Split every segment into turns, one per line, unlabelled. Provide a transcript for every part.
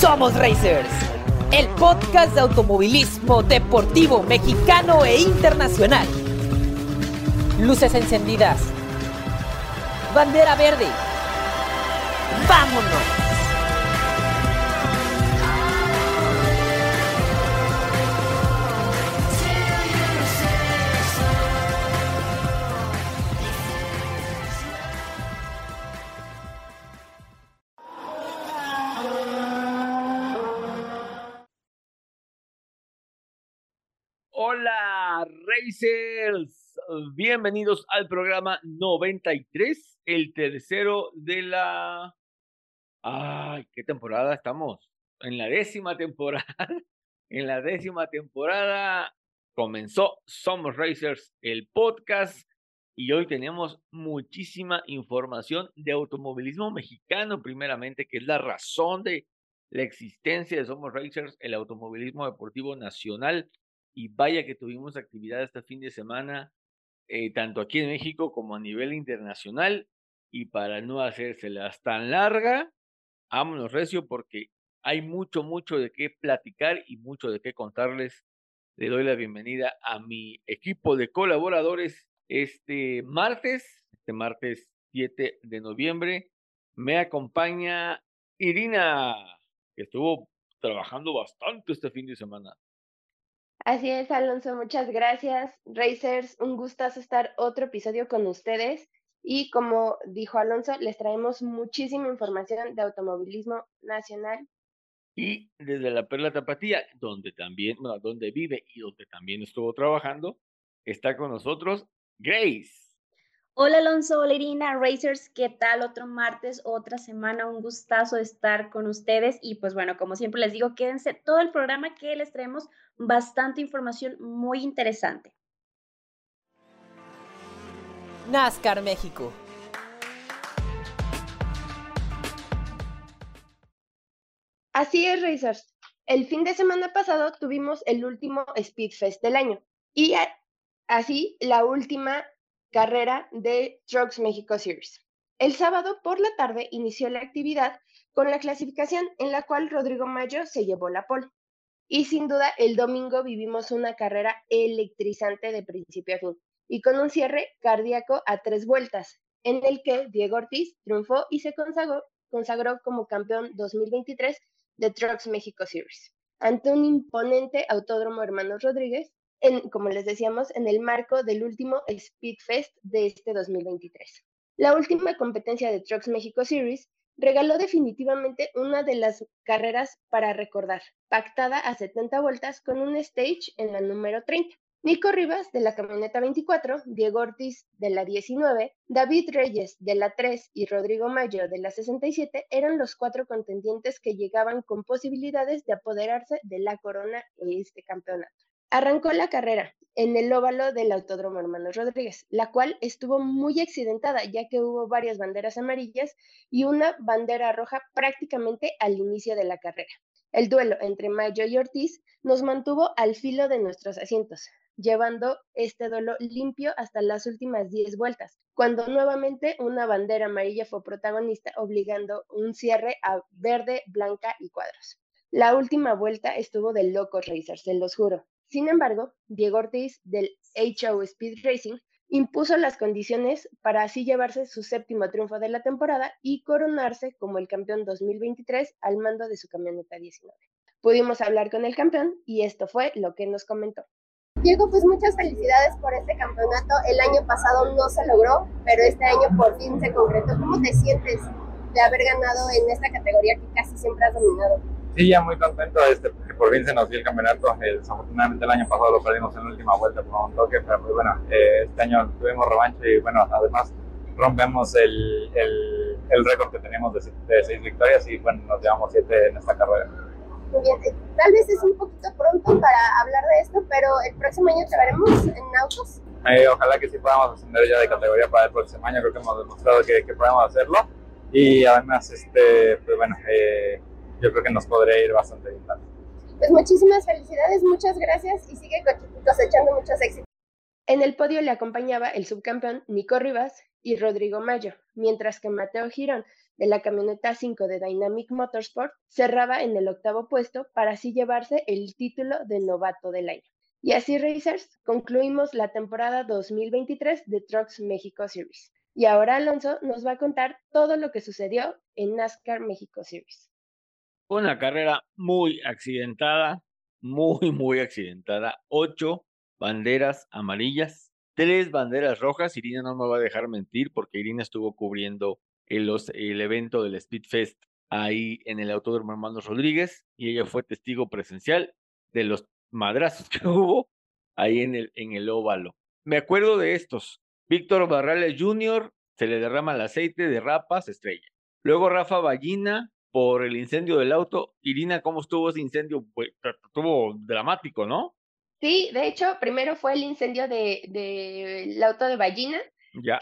Somos Racers, el podcast de automovilismo deportivo mexicano e internacional. Luces encendidas. Bandera verde. ¡Vámonos!
Racers. Bienvenidos al programa 93, el tercero de la... Ay, ¿qué temporada estamos? En la décima temporada. En la décima temporada comenzó Somos Racers, el podcast, y hoy tenemos muchísima información de automovilismo mexicano, primeramente, que es la razón de la existencia de Somos Racers, el automovilismo deportivo nacional y vaya que tuvimos actividad este fin de semana, eh, tanto aquí en México como a nivel internacional. Y para no hacérselas tan larga, vámonos recio porque hay mucho, mucho de qué platicar y mucho de qué contarles. Le doy la bienvenida a mi equipo de colaboradores este martes, este martes 7 de noviembre. Me acompaña Irina, que estuvo trabajando bastante este fin de semana.
Así es, Alonso, muchas gracias. Racers, un gustazo estar otro episodio con ustedes. Y como dijo Alonso, les traemos muchísima información de automovilismo nacional.
Y desde la Perla Tapatía, donde también, donde vive y donde también estuvo trabajando, está con nosotros Grace.
Hola Alonso, hola Irina, Racers, ¿qué tal? Otro martes, otra semana, un gustazo estar con ustedes y pues bueno, como siempre les digo, quédense todo el programa que les traemos bastante información muy interesante.
NASCAR México.
Así es, Racers. El fin de semana pasado tuvimos el último Speedfest del año y así la última carrera de Trucks México Series. El sábado por la tarde inició la actividad con la clasificación en la cual Rodrigo Mayo se llevó la pole. Y sin duda, el domingo vivimos una carrera electrizante de principio a fin y con un cierre cardíaco a tres vueltas, en el que Diego Ortiz triunfó y se consagró, consagró como campeón 2023 de Trucks México Series, ante un imponente autódromo Hermanos Rodríguez, como les decíamos, en el marco del último Speedfest de este 2023. La última competencia de Trucks México Series regaló definitivamente una de las carreras para recordar, pactada a 70 vueltas con un stage en la número 30. Nico Rivas de la camioneta 24, Diego Ortiz de la 19, David Reyes de la 3 y Rodrigo Mayo de la 67 eran los cuatro contendientes que llegaban con posibilidades de apoderarse de la corona en este campeonato. Arrancó la carrera en el óvalo del Autódromo Hermanos Rodríguez, la cual estuvo muy accidentada ya que hubo varias banderas amarillas y una bandera roja prácticamente al inicio de la carrera. El duelo entre Mayo y Ortiz nos mantuvo al filo de nuestros asientos, llevando este duelo limpio hasta las últimas 10 vueltas, cuando nuevamente una bandera amarilla fue protagonista, obligando un cierre a verde, blanca y cuadros. La última vuelta estuvo de locos racers, se los juro. Sin embargo, Diego Ortiz del HO Speed Racing impuso las condiciones para así llevarse su séptimo triunfo de la temporada y coronarse como el campeón 2023 al mando de su camioneta 19. Pudimos hablar con el campeón y esto fue lo que nos comentó.
Diego, pues muchas felicidades por este campeonato. El año pasado no se logró, pero este año por fin se concretó. ¿Cómo te sientes de haber ganado en esta categoría que casi siempre has dominado?
Sí, ya muy contento este, porque por fin se nos dio el campeonato. Eh, desafortunadamente el año pasado lo perdimos en la última vuelta por un toque, pero pues bueno, eh, este año tuvimos revancha y bueno, además rompemos el, el, el récord que teníamos de, de, seis victorias y bueno, nos llevamos siete en esta carrera.
Muy bien, eh, tal vez es un poquito pronto para hablar de esto, pero el próximo año te veremos en autos.
Eh, ojalá que sí podamos ascender ya de categoría para el próximo año, creo que hemos demostrado que, que podemos hacerlo y además, este, pues bueno, eh, yo creo que nos podría ir bastante bien.
Pues muchísimas felicidades, muchas gracias y sigue cosechando muchos éxitos.
En el podio le acompañaba el subcampeón Nico Rivas y Rodrigo Mayo, mientras que Mateo Girón de la camioneta 5 de Dynamic Motorsport cerraba en el octavo puesto para así llevarse el título de novato del año. Y así, Racers, concluimos la temporada 2023 de Trucks México Series. Y ahora Alonso nos va a contar todo lo que sucedió en NASCAR México Series.
Una carrera muy accidentada, muy, muy accidentada. Ocho banderas amarillas, tres banderas rojas. Irina no me va a dejar mentir porque Irina estuvo cubriendo el, evento del Speedfest ahí en el Autódromo Hermanos Rodríguez y ella fue testigo presencial de los madrazos que hubo ahí en el, en el óvalo. Me acuerdo de estos. Víctor Barrales Jr. se le derrama el aceite, de rapas estrella. Luego Rafa Ballina por el incendio del auto. Irina, ¿cómo estuvo ese incendio? Pues, estuvo dramático, ¿no?
Sí, de hecho, primero fue el incendio del de, auto de Ballina,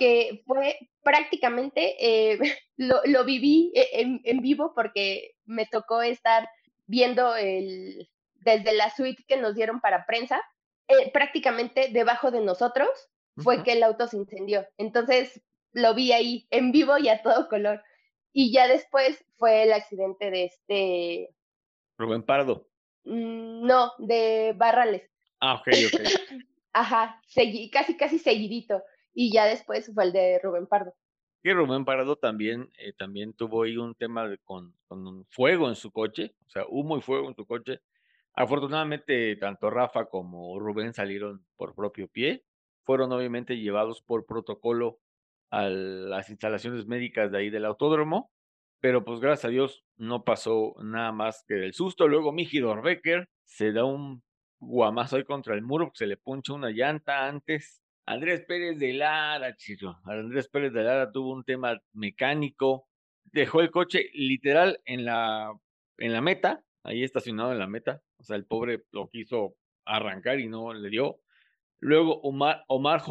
que fue prácticamente, eh, lo, lo, viví e, en, en, vivo porque me tocó estar viendo el, desde la suite que nos dieron para prensa, eh, prácticamente debajo de nosotros fue que el auto se incendió. Entonces lo vi ahí en vivo y a todo color. Y ya después fue el accidente de este...
Rubén Pardo.
Mm, no, de Barrales.
Ah, ok, ok.
Ajá, casi, casi seguidito. Y ya después fue el de Rubén Pardo.
Que Rubén Pardo también, eh, también tuvo ahí un tema con, con un fuego en su coche, o sea, humo y fuego en su coche. Afortunadamente, tanto Rafa como Rubén salieron por propio pie. Fueron obviamente llevados por protocolo a las instalaciones médicas de ahí del autódromo, pero pues gracias a Dios no pasó nada más que del susto. Luego Miji Dorbecker se da un guamazo ahí contra el muro, se le puncha una llanta antes. Andrés Pérez de Lara, chico. Andrés Pérez de Lara tuvo un tema mecánico, dejó el coche literal en la, en la meta, ahí estacionado en la meta. O sea, el pobre lo quiso arrancar y no le dio. Luego Omar, Omar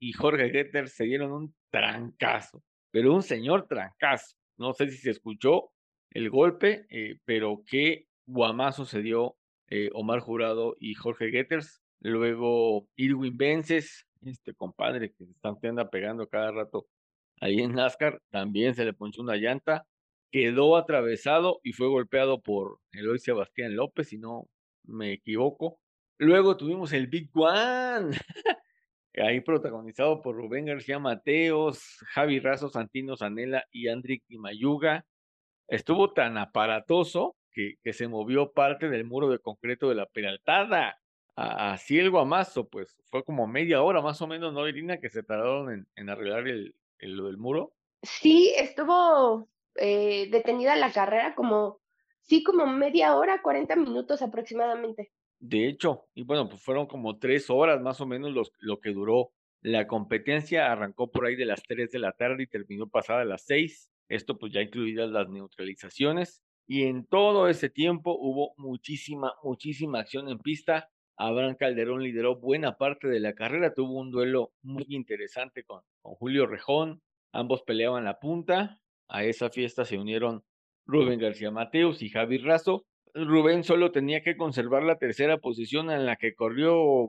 y Jorge Getter se dieron un trancazo, pero un señor trancazo. No sé si se escuchó el golpe, eh, pero qué guamazo se dio eh, Omar Jurado y Jorge Getters. Luego Irwin Vences, este compadre que se anda pegando cada rato ahí en NASCAR, también se le ponchó una llanta quedó atravesado y fue golpeado por Eloy Sebastián López, si no me equivoco. Luego tuvimos el Big One, ahí protagonizado por Rubén García Mateos, Javi Razo, Santino Zanela y Andrick Mayuga. Estuvo tan aparatoso que, se movió parte del muro de concreto de la Peraltada. Así el guamazo, pues fue como media hora más o menos, ¿no, Irina? Que se tardaron en, en arreglar el, el, lo del muro.
Sí, estuvo eh, detenida la carrera como, sí, como media hora, 40 minutos aproximadamente.
De hecho, y bueno, pues fueron como tres horas más o menos los, lo que duró la competencia. Arrancó por ahí de las 3 de la tarde y terminó pasada a las 6. Esto pues ya incluidas las neutralizaciones. Y en todo ese tiempo hubo muchísima, muchísima acción en pista. Abraham Calderón lideró buena parte de la carrera, tuvo un duelo muy interesante con, con Julio Rejón, ambos peleaban la punta, a esa fiesta se unieron Rubén García Mateos y Javi Razo. Rubén solo tenía que conservar la tercera posición en la que corrió,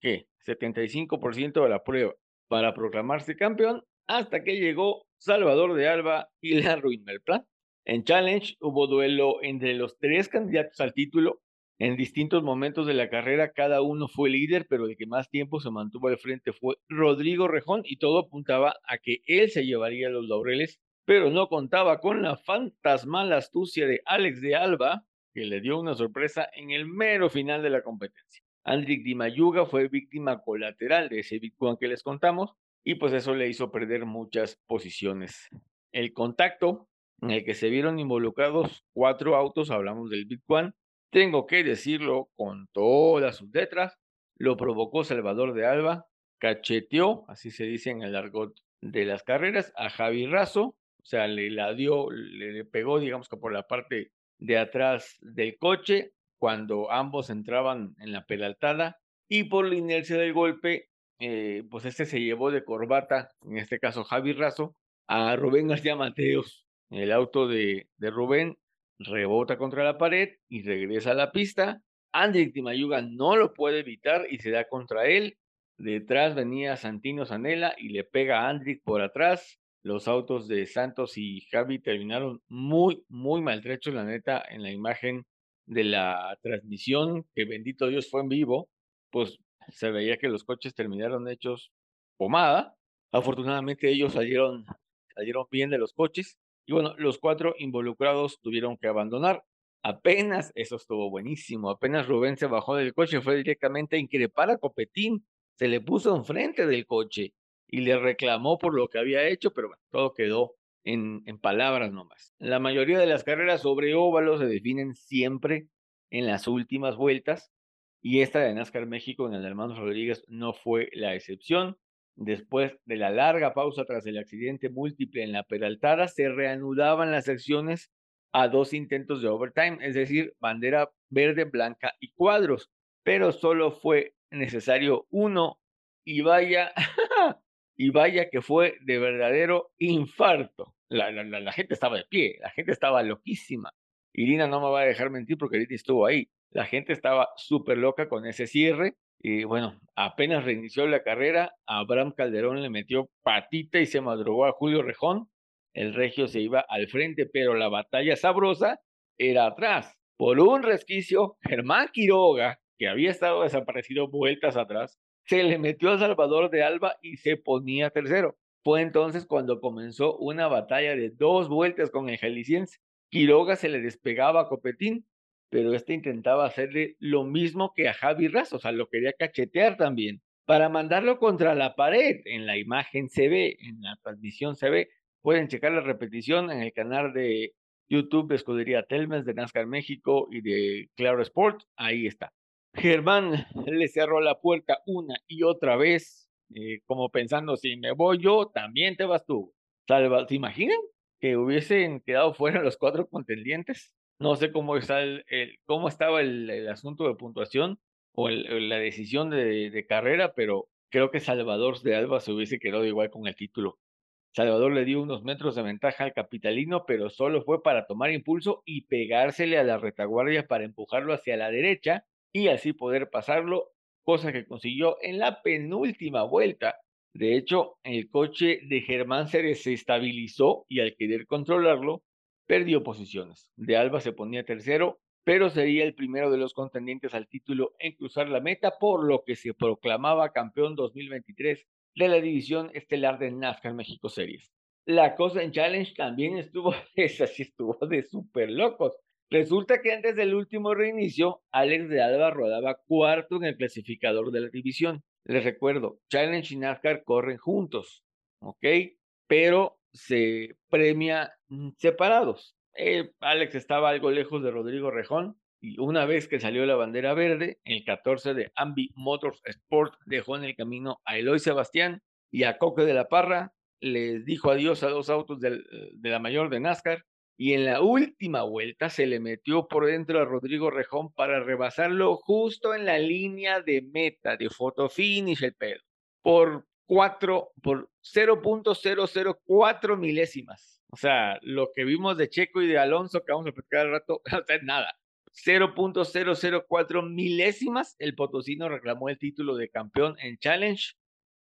¿qué? 75% de la prueba para proclamarse campeón hasta que llegó Salvador de Alba y la ruina del plan. En Challenge hubo duelo entre los tres candidatos al título. En distintos momentos de la carrera cada uno fue líder, pero el que más tiempo se mantuvo al frente fue Rodrigo Rejón y todo apuntaba a que él se llevaría los laureles pero no contaba con la fantasmal astucia de Alex de Alba, que le dio una sorpresa en el mero final de la competencia. Andrick Di Mayuga fue víctima colateral de ese Bitcoin que les contamos y pues eso le hizo perder muchas posiciones. El contacto en el que se vieron involucrados cuatro autos, hablamos del Bitcoin, tengo que decirlo con todas sus letras, lo provocó Salvador de Alba, cacheteó, así se dice en el argot de las carreras, a Javi Razo, o sea, le la dio, le, pegó, digamos que por la parte de atrás del coche, cuando ambos entraban en la pedaltada, y por la inercia del golpe, eh, pues este se llevó de corbata, en este caso Javi Razo, a Rubén García Mateos. El auto de, de Rubén rebota contra la pared y regresa a la pista. Andy Timayuga no lo puede evitar y se da contra él. Detrás venía Santino Zanella y le pega a Andrick por atrás. Los autos de Santos y Javi terminaron muy, muy maltrechos, la neta, en la imagen de la transmisión, que bendito Dios fue en vivo, pues se veía que los coches terminaron hechos pomada. Afortunadamente ellos salieron, salieron bien de los coches y bueno, los cuatro involucrados tuvieron que abandonar. Apenas, eso estuvo buenísimo, apenas Rubén se bajó del coche, fue directamente a increpar a Copetín, se le puso enfrente del coche y le reclamó por lo que había hecho, pero bueno, todo quedó en, en palabras nomás. La mayoría de las carreras sobre óvalos se definen siempre en las últimas vueltas y esta de NASCAR México en el Hermanos Rodríguez no fue la excepción. Después de la larga pausa tras el accidente múltiple en la Peraltada, se reanudaban las secciones a dos intentos de overtime, es decir, bandera verde, blanca y cuadros, pero solo fue necesario uno y vaya, y vaya que fue de verdadero infarto. La, la, gente estaba de pie, la gente estaba loquísima. Irina no me va a dejar mentir porque ahorita estuvo ahí. La gente estaba súper loca con ese cierre. Y bueno, apenas reinició la carrera, Abraham Calderón le metió patita y se madrugó a Julio Rejón. El regio se iba al frente, pero la batalla sabrosa era atrás. Por un resquicio, Germán Quiroga, que había estado desaparecido vueltas atrás, se le metió a Salvador de Alba y se ponía tercero. Fue entonces cuando comenzó una batalla de dos vueltas con el jalisciense. Quiroga se le despegaba a Copetín, pero este intentaba hacerle lo mismo que a Javi Raz, o sea, lo quería cachetear también, para mandarlo contra la pared. En la imagen se ve, en la transmisión se ve. Pueden checar la repetición en el canal de YouTube de Escudería Telmes, de NASCAR México y de Claro Sport. Ahí está. Germán le cerró la puerta una y otra vez, eh, como pensando, si me voy yo, también te vas tú. Salva, ¿Se imaginan que hubiesen quedado fuera los cuatro contendientes? No sé cómo, está el, cómo estaba el, asunto de puntuación o la decisión de, de, carrera, pero creo que Salvador de Alba se hubiese quedado igual con el título. Salvador le dio unos metros de ventaja al capitalino, pero solo fue para tomar impulso y pegársele a la retaguardia para empujarlo hacia la derecha y así poder pasarlo, cosa que consiguió en la penúltima vuelta. De hecho, el coche de Germán se desestabilizó y al querer controlarlo, perdió posiciones. De Alba se ponía tercero, pero sería el primero de los contendientes al título en cruzar la meta, por lo que se proclamaba campeón 2023 de la división estelar de NASCAR México Series. La cosa en Challenge también estuvo, esa sí estuvo de súper locos. Resulta que antes del último reinicio, Alex de Alba rodaba cuarto en el clasificador de la división. Les recuerdo, Challenge y NASCAR corren juntos, ¿ok? Pero se premia mm, separados. Eh, Alex estaba algo lejos de Rodrigo Rejón y una vez que salió la bandera verde, el 14 de Ambi Motors Sport dejó en el camino a Eloy Sebastián y a Coque de la Parra, les dijo adiós a dos autos de la mayor de NASCAR y en la última vuelta se le metió por dentro a Rodrigo Rejón para rebasarlo justo en la línea de meta de foto finish el pedo. Por 4 por 0.004 milésimas. O sea, lo que vimos de Checo y de Alonso, que vamos a platicar al rato, no es nada. 0.004 milésimas, el potosino reclamó el título de campeón en Challenge,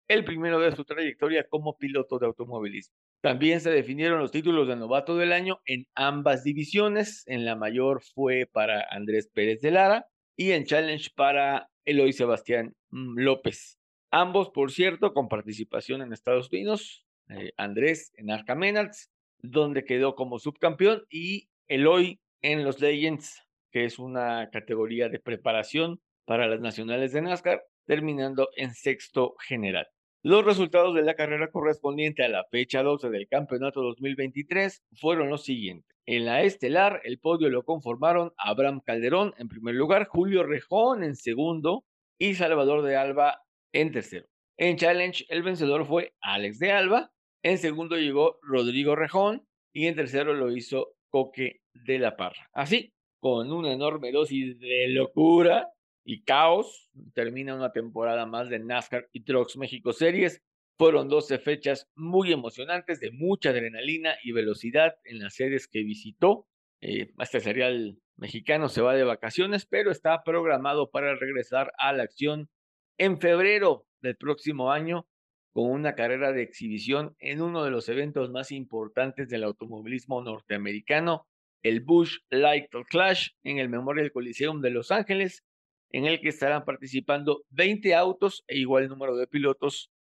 el primero de su trayectoria como piloto de automovilismo. También se definieron los títulos de novato del año en ambas divisiones. En la mayor fue para Andrés Pérez de Lara y en Challenge para Eloy Sebastián mm, López. Ambos, por cierto, con participación en Estados Unidos. Eh, Andrés en Arcamenards, donde quedó como subcampeón, y Eloy en los Legends, que es una categoría de preparación para las nacionales de NASCAR, terminando en sexto general. Los resultados de la carrera correspondiente a la fecha 12 del campeonato 2023 fueron los siguientes. En la estelar, el podio lo conformaron Abraham Calderón en primer lugar, Julio Rejón en segundo y Salvador de Alba en tercero. En Challenge, el vencedor fue Alex de Alba. En segundo llegó Rodrigo Rejón. Y en tercero lo hizo Coque de la Parra. Así, con una enorme dosis de locura y caos, termina una temporada más de NASCAR y Trucks México Series. Fueron 12 fechas muy emocionantes, de mucha adrenalina y velocidad en las series que visitó. Eh, este serial mexicano se va de vacaciones, pero está programado para regresar a la acción en febrero del próximo año con una carrera de exhibición en uno de los eventos más importantes del automovilismo norteamericano, el Bush Light Clash en el Memorial Coliseum de Los Ángeles, en el que estarán participando 20 autos e igual número de pilotos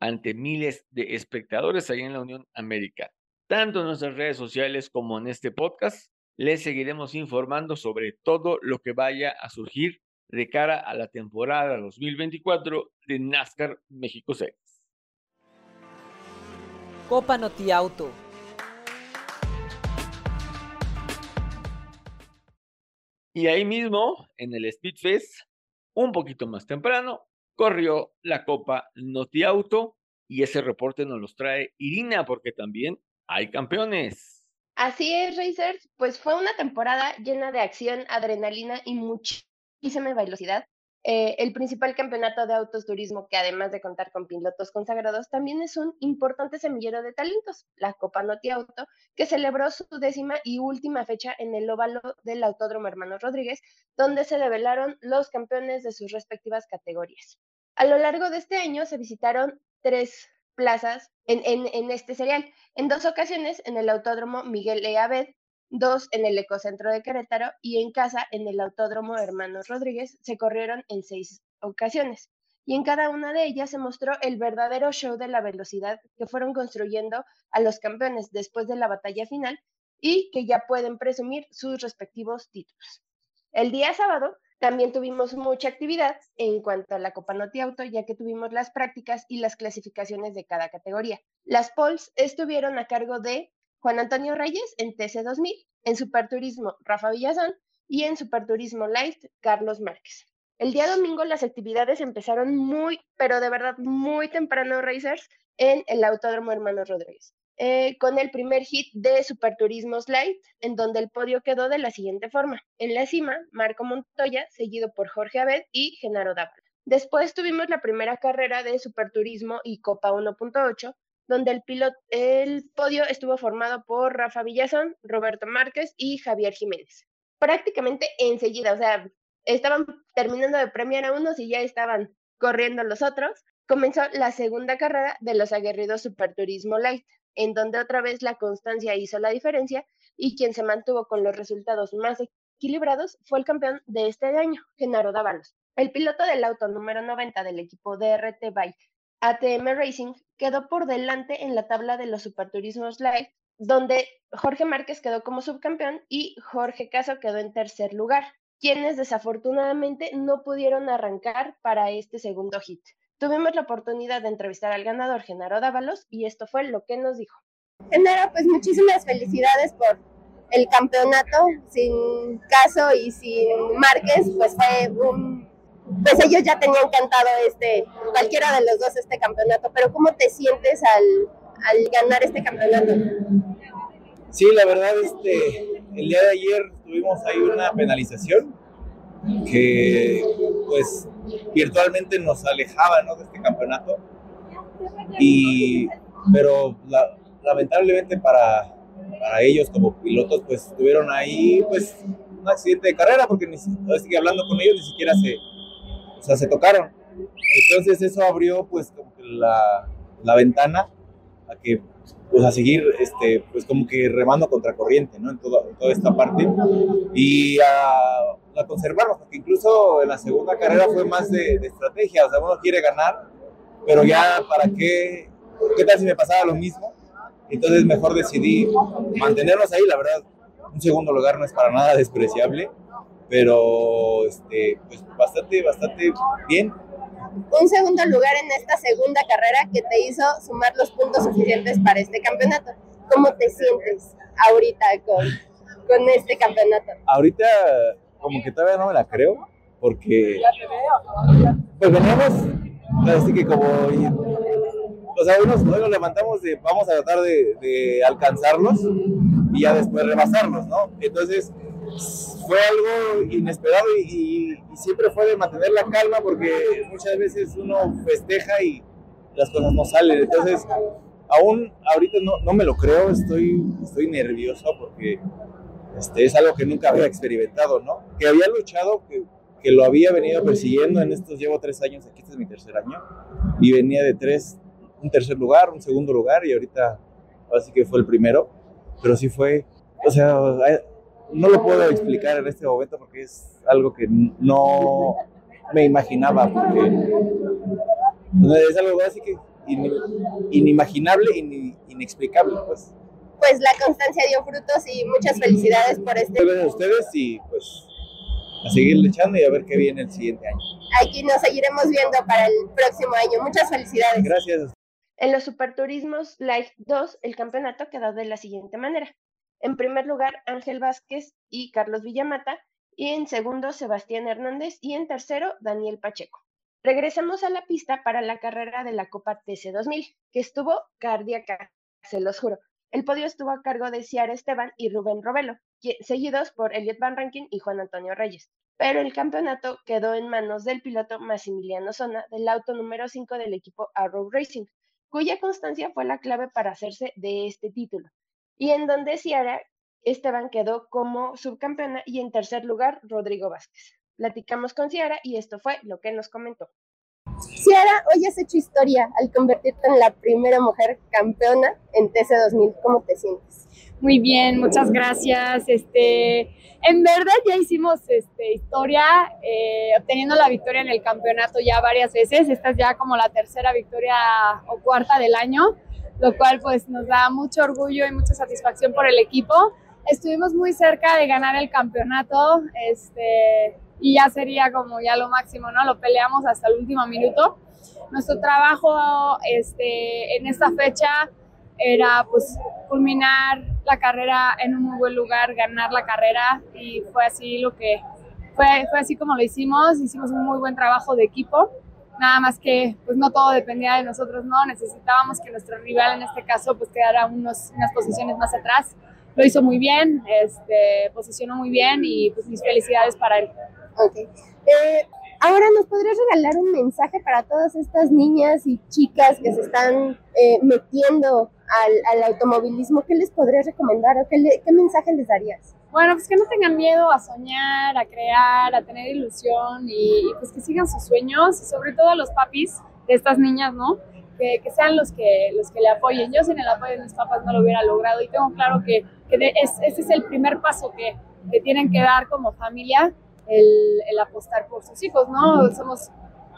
ante miles de espectadores ahí en la Unión Americana. Tanto en nuestras redes sociales como en este podcast, les seguiremos informando sobre todo lo que vaya a surgir de cara a la temporada 2024 de NASCAR México 6.
Copa Noti
Y ahí mismo, en el Speedfest, un poquito más temprano, corrió la Copa Noti Auto y ese reporte nos los trae Irina porque también hay campeones.
Así es, Racers, pues fue una temporada llena de acción, adrenalina y muchísima velocidad. Eh, el principal campeonato de autos turismo, que además de contar con pilotos consagrados, también es un importante semillero de talentos, la Copa Noti Auto, que celebró su décima y última fecha en el óvalo del Autódromo Hermanos Rodríguez, donde se develaron los campeones de sus respectivas categorías. A lo largo de este año se visitaron tres plazas en, este serial, en dos ocasiones en el Autódromo Miguel E. Abed, dos en el Ecocentro de Querétaro y en casa en el Autódromo Hermanos Rodríguez se corrieron en seis ocasiones. Y en cada una de ellas se mostró el verdadero show de la velocidad que fueron construyendo a los campeones después de la batalla final y que ya pueden presumir sus respectivos títulos. El día sábado también tuvimos mucha actividad en cuanto a la Copa Noti Auto, ya que tuvimos las prácticas y las clasificaciones de cada categoría. Las polls estuvieron a cargo de Juan Antonio Reyes en TC2000, en Superturismo Rafa Villazón y en Superturismo Light Carlos Márquez. El día domingo las actividades empezaron muy, pero de verdad muy temprano, Racers, en el Autódromo Hermanos Rodríguez, eh, con el primer hit de Superturismos Light, en donde el podio quedó de la siguiente forma. En la cima, Marco Montoya, seguido por Jorge Abed y Genaro Dávila. Después tuvimos la primera carrera de Superturismo y Copa 1.8, donde el, podio estuvo formado por Rafa Villazón, Roberto Márquez y Javier Jiménez. Prácticamente enseguida, o sea, estaban terminando de premiar a unos y ya estaban corriendo los otros. Comenzó la segunda carrera de los aguerridos Superturismo Light, en donde otra vez la constancia hizo la diferencia y quien se mantuvo con los resultados más equilibrados fue el campeón de este año, Genaro Dávalos. El piloto del auto número 90 del equipo DRT by ATM Racing quedó por delante en la tabla de los Superturismos Live, donde Jorge Márquez quedó como subcampeón y Jorge Caso quedó en tercer lugar, quienes desafortunadamente no pudieron arrancar para este segundo hit. Tuvimos la oportunidad de entrevistar al ganador Genaro Dávalos y esto fue lo que nos dijo.
Genaro, pues muchísimas felicidades por el campeonato. Sin Caso y sin Márquez, pues fue un pues ellos ya tenían cantado este, cualquiera de los dos este campeonato, pero ¿cómo te sientes al, al ganar este campeonato?
Sí, la verdad, este, el día de ayer tuvimos ahí una penalización que pues virtualmente nos alejaba ¿no? de este campeonato. Y, pero lamentablemente para, para ellos como pilotos pues tuvieron ahí pues un accidente de carrera porque ni, siquiera hablando con ellos ni siquiera se, o sea, se tocaron. Entonces eso abrió pues como que la, la ventana a que pues a seguir este pues como que remando contra corriente, ¿no? En, toda esta parte. Y a, a, conservarnos, porque incluso en la segunda carrera fue más de, de, estrategia, o sea, uno quiere ganar, pero ya para qué, qué tal si me pasaba lo mismo, entonces mejor decidí mantenernos ahí, la verdad, un segundo lugar no es para nada despreciable, pero este, pues bastante, bastante bien.
Un segundo lugar en esta segunda carrera que te hizo sumar los puntos suficientes para este campeonato. ¿Cómo te sientes ahorita con, con este campeonato?
Ahorita como que todavía no me la creo, porque pues veníamos, así que como o sea, unos, nos levantamos de vamos a tratar de, de, alcanzarlos y ya después rebasarlos, ¿no? Entonces, fue algo inesperado y, siempre fue de mantener la calma porque muchas veces uno festeja y las cosas no salen. Entonces, aún ahorita no, no me lo creo, estoy, estoy nervioso porque este, es algo que nunca había experimentado, ¿no? Que había luchado, que, que lo había venido persiguiendo en estos, llevo tres años aquí, este es mi tercer año, y venía de tres, un tercer lugar, un segundo lugar, y ahorita así que fue el primero, pero sí fue, o sea, no lo puedo explicar en este momento porque es algo que no me imaginaba, porque es algo así que inimaginable, y inexplicable, pues.
Pues la constancia dio frutos y muchas felicidades por este.
Gracias a ustedes y pues a seguir echando y a ver qué viene el siguiente año.
Aquí nos seguiremos viendo para el próximo año. Muchas felicidades.
Gracias.
En los Superturismos Live 2, el campeonato quedó de la siguiente manera. En primer lugar, Ángel Vázquez y Carlos Villamata, y en segundo, Sebastián Hernández, y en tercero, Daniel Pacheco. Regresamos a la pista para la carrera de la Copa TC 2000, que estuvo cardíaca, se los juro. El podio estuvo a cargo de Ciara Esteban y Rubén Robelo, seguidos por Elliot Van Rankin y Juan Antonio Reyes. Pero el campeonato quedó en manos del piloto Massimiliano Zona del auto número 5 del equipo Arrow Racing, cuya constancia fue la clave para hacerse de este título, y en donde Ciara Esteban quedó como subcampeona y en tercer lugar Rodrigo Vázquez. Platicamos con Ciara y esto fue lo que nos comentó.
Ciara, hoy has hecho historia al convertirte en la primera mujer campeona en TC2000. ¿Cómo te sientes?
Muy bien, muchas gracias. Este, en verdad ya hicimos este, historia, eh, obteniendo la victoria en el campeonato ya varias veces. Esta es ya como la tercera victoria o cuarta del año, lo cual pues nos da mucho orgullo y mucha satisfacción por el equipo. Estuvimos muy cerca de ganar el campeonato. Este, y ya sería como ya lo máximo, ¿no? Lo peleamos hasta el último minuto. Nuestro trabajo este, en esta fecha era pues culminar la carrera en un muy buen lugar, ganar la carrera y fue así lo que fue, fue así como lo hicimos, hicimos un muy buen trabajo de equipo, nada más que pues no todo dependía de nosotros, no, necesitábamos que nuestro rival en este caso pues quedara unos, unas posiciones más atrás, lo hizo muy bien, este, posicionó muy bien y pues mis felicidades para él.
Ok. Eh, ahora, ¿nos podrías regalar un mensaje para todas estas niñas y chicas que se están eh, metiendo al, automovilismo? ¿Qué les podrías recomendar o qué, qué mensaje les darías?
Bueno, pues que no tengan miedo a soñar, a crear, a tener ilusión y, pues que sigan sus sueños y sobre todo los papis de estas niñas, ¿no? Que, que, sean los que, los que le apoyen. Yo sin el apoyo de mis papás no lo hubiera logrado y tengo claro que, que es, ese es el primer paso que, que tienen que dar como familia el, apostar por sus hijos, ¿no? Somos,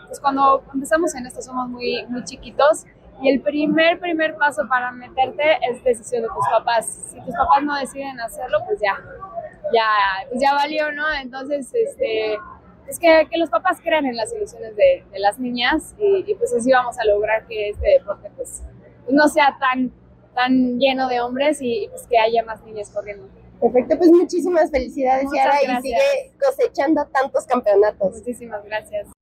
pues cuando empezamos en esto somos muy, muy chiquitos y el primer, primer paso para meterte es decisión de tus papás. Si tus papás no deciden hacerlo, pues ya, ya, pues ya valió, ¿no? Entonces, este, es que, que los papás crean en las ilusiones de, de las niñas y, pues así vamos a lograr que este deporte pues, no sea tan, tan lleno de hombres y pues que haya más niñas corriendo.
Perfecto, pues muchísimas felicidades, Yara, y sigue cosechando tantos campeonatos.
Muchísimas gracias.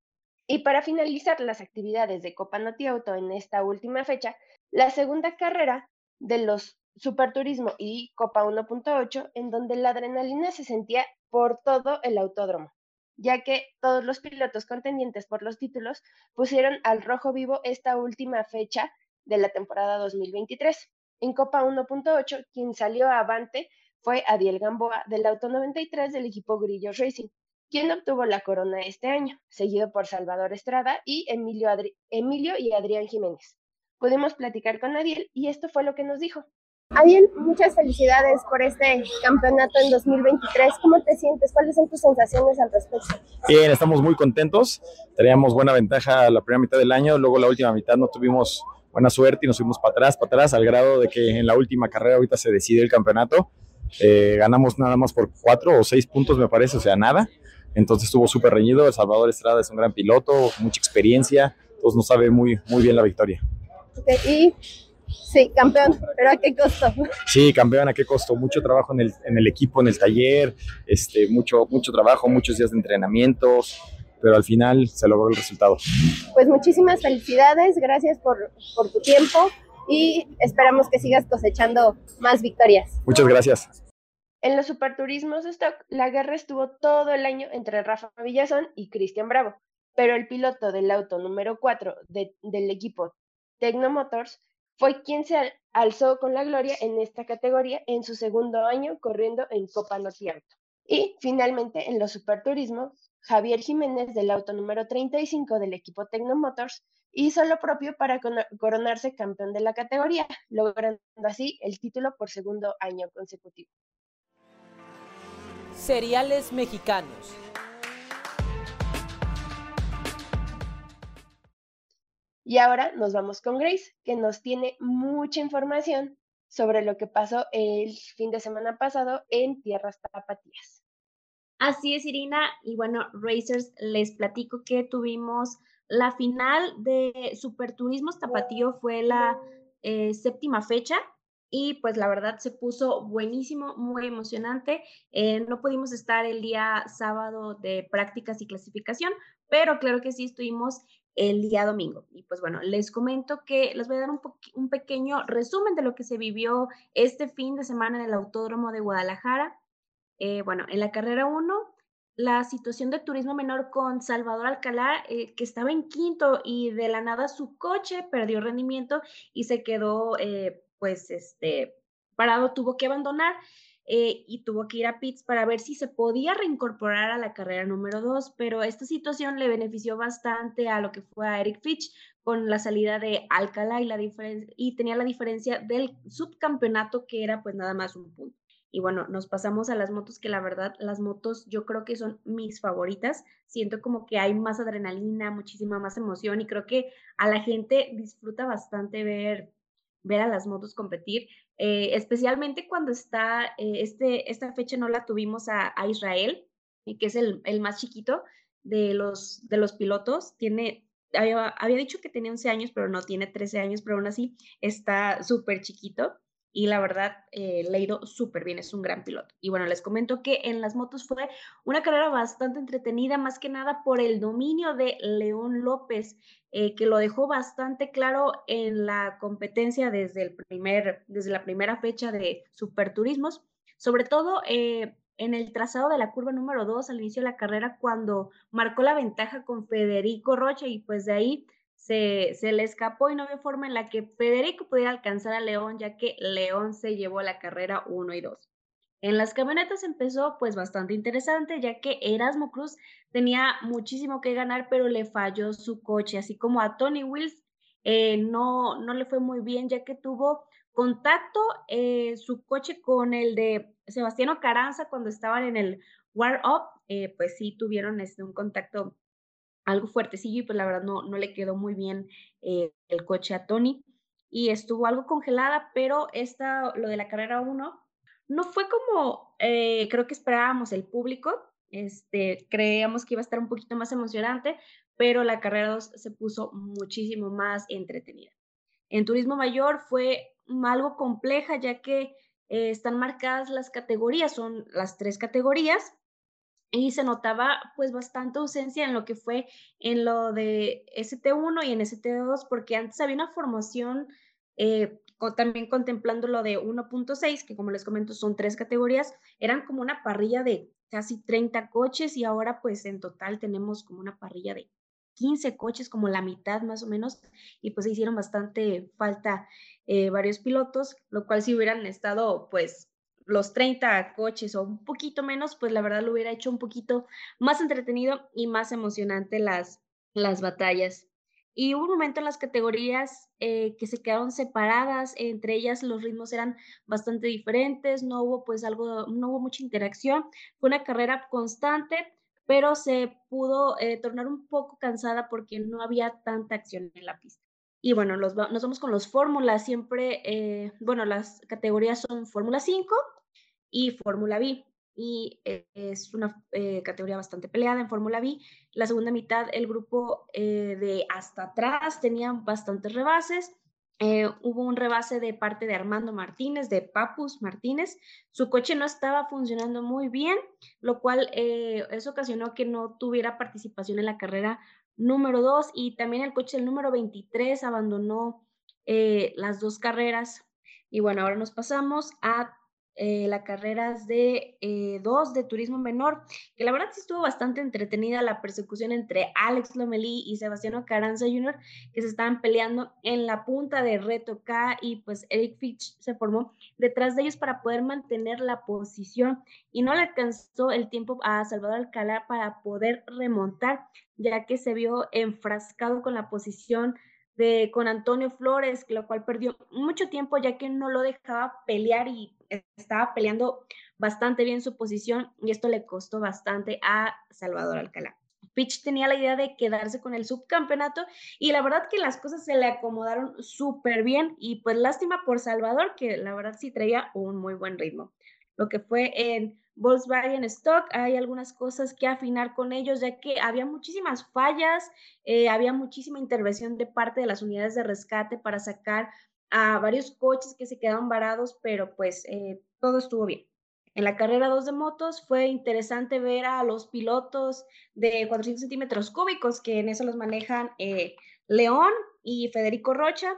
Y para finalizar las actividades de Copa Noti Auto en esta última fecha, la segunda carrera de los Superturismo y Copa 1.8, en donde la adrenalina se sentía por todo el autódromo, ya que todos los pilotos contendientes por los títulos pusieron al rojo vivo esta última fecha de la temporada 2023. En Copa 1.8, quien salió avante fue Adiel Gamboa del Auto 93 del equipo Grillo Racing, quien obtuvo la corona este año, seguido por Salvador Estrada y Emilio, Emilio y Adrián Jiménez. Pudimos platicar con Adiel y esto fue lo que nos dijo.
Adiel, muchas felicidades por este campeonato en 2023. ¿Cómo te sientes? ¿Cuáles son tus sensaciones al respecto?
Bien, estamos muy contentos. Teníamos buena ventaja la primera mitad del año, luego la última mitad no tuvimos buena suerte y nos fuimos para atrás, para atrás, al grado de que en la última carrera ahorita se decide el campeonato. Eh, ganamos nada más por cuatro o seis puntos, me parece, o sea, nada. Entonces estuvo súper reñido. El Salvador Estrada es un gran piloto, mucha experiencia, entonces nos sabe muy, muy bien la victoria.
y sí, campeón, pero ¿a qué costo?
Sí, campeón, ¿a qué costo? Mucho trabajo en el, en el equipo, en el taller, este, mucho, mucho trabajo, muchos días de entrenamientos, pero al final se logró el resultado.
Pues muchísimas felicidades, gracias por, por tu tiempo y esperamos que sigas cosechando más victorias.
Muchas gracias.
En los superturismos stock, la guerra estuvo todo el año entre Rafa Villazón y Cristian Bravo, pero el piloto del auto número 4 del equipo Tecno Motors fue quien se alzó con la gloria en esta categoría en su segundo año corriendo en Copa Noti Y finalmente en los superturismos Javier Jiménez del auto número 35 del equipo Tecno Motors hizo lo propio para coronarse campeón de la categoría, logrando así el título por segundo año consecutivo.
Seriales mexicanos.
Y ahora nos vamos con Grace, que nos tiene mucha información sobre lo que pasó el fin de semana pasado en Tierras Tapatías.
Así es, Irina. Y bueno, Racers, les platico que tuvimos la final de Superturismos Tapatío, fue la eh, séptima fecha. Y pues la verdad se puso buenísimo, muy emocionante. Eh, no pudimos estar el día sábado de prácticas y clasificación, pero claro que sí estuvimos el día domingo. Y pues bueno, les comento que les voy a dar un, un pequeño resumen de lo que se vivió este fin de semana en el Autódromo de Guadalajara. Eh, bueno, en la carrera 1, la situación de turismo menor con Salvador Alcalá, eh, que estaba en quinto y de la nada su coche perdió rendimiento y se quedó, eh, pues, este, parado, tuvo que abandonar. Eh, y tuvo que ir a pits para ver si se podía reincorporar a la carrera número dos, pero esta situación le benefició bastante a lo que fue a Eric Fitch con la salida de Alcalá y, la y tenía la diferencia del subcampeonato que era pues nada más un punto. Y bueno, nos pasamos a las motos, que la verdad, las motos yo creo que son mis favoritas. Siento como que hay más adrenalina, muchísima más emoción y creo que a la gente disfruta bastante ver, ver a las motos competir. Eh, especialmente cuando está, eh, este, esta fecha no la tuvimos a, Israel, eh, que es el, el, más chiquito de los, de los pilotos, tiene, había, había, dicho que tenía 11 años, pero no tiene 13 años, pero aún así está súper chiquito y la verdad eh, le ha ido súper bien, es un gran piloto. Y bueno, les comento que en las motos fue una carrera bastante entretenida, más que nada por el dominio de León López, eh, que lo dejó bastante claro en la competencia desde, el primer, desde la primera fecha de Superturismos, sobre todo eh, en el trazado de la curva número 2 al inicio de la carrera cuando marcó la ventaja con Federico Rocha y pues de ahí se, se, le escapó y no había forma en la que Federico pudiera alcanzar a León, ya que León se llevó la carrera 1 y 2. En las camionetas empezó pues bastante interesante, ya que Erasmo Cruz tenía muchísimo que ganar, pero le falló su coche, así como a Tony Wills eh, no, no le fue muy bien, ya que tuvo contacto eh, su coche con el de Sebastiano Caranza cuando estaban en el War Up, eh, pues sí tuvieron este, un contacto algo fuertecillo y pues la verdad no, no le quedó muy bien eh, el coche a Tony y estuvo algo congelada, pero esta, lo de la carrera 1 no fue como eh, creo que esperábamos el público, este, creíamos que iba a estar un poquito más emocionante, pero la carrera 2 se puso muchísimo más entretenida. En Turismo Mayor fue algo compleja ya que eh, están marcadas las categorías, son las tres categorías, y se notaba pues bastante ausencia en lo que fue en lo de ST1 y en ST2, porque antes había una formación eh, también contemplando lo de 1.6, que como les comento son tres categorías, eran como una parrilla de casi 30 coches y ahora pues en total tenemos como una parrilla de 15 coches, como la mitad más o menos, y pues hicieron bastante falta eh, varios pilotos, lo cual si hubieran estado pues los 30 coches o un poquito menos, pues la verdad lo hubiera hecho un poquito más entretenido y más emocionante las, las batallas. Y hubo un momento en las categorías eh, que se quedaron separadas, entre ellas los ritmos eran bastante diferentes, no hubo pues algo, no hubo mucha interacción, fue una carrera constante, pero se pudo eh, tornar un poco cansada porque no había tanta acción en la pista. Y bueno, nos vamos con los fórmulas. Siempre, eh, bueno, las categorías son Fórmula 5 y Fórmula B. Y eh, es una eh, categoría bastante peleada en Fórmula B. La segunda mitad, el grupo de hasta atrás tenía bastantes rebases. hubo un rebase de parte de Armando Martínez, de Papus Martínez. Su coche no estaba funcionando muy bien, lo cual eso ocasionó que no tuviera participación en la carrera número 2 y también el coche del número 23 abandonó eh, las dos carreras. Y bueno, ahora nos pasamos a eh, la carrera de eh, dos de turismo menor, que la verdad sí estuvo bastante entretenida la persecución entre Alex Lomelí y Sebastiano Caranza Jr., que se estaban peleando en la punta de Reto K y pues Eric Fitch se formó detrás de ellos para poder mantener la posición y no le alcanzó el tiempo a Salvador Alcalá para poder remontar, ya que se vio enfrascado con la posición de, con Antonio Flores, lo cual perdió mucho tiempo ya que no lo dejaba pelear y estaba peleando bastante bien su posición y esto le costó bastante a Salvador Alcalá. Pitch tenía la idea de quedarse con el subcampeonato y la verdad que las cosas se le acomodaron súper bien y pues lástima por Salvador que la verdad sí traía un muy buen ritmo. Lo que fue en Volkswagen Stock, hay algunas cosas que afinar con ellos, ya que había muchísimas fallas, eh, había muchísima intervención de parte de las unidades de rescate para sacar a varios coches que se quedaban varados, pero pues eh, todo estuvo bien. En la carrera 2 de motos fue interesante ver a los pilotos de 400 centímetros cúbicos, que en eso los manejan eh, León y Federico Rocha.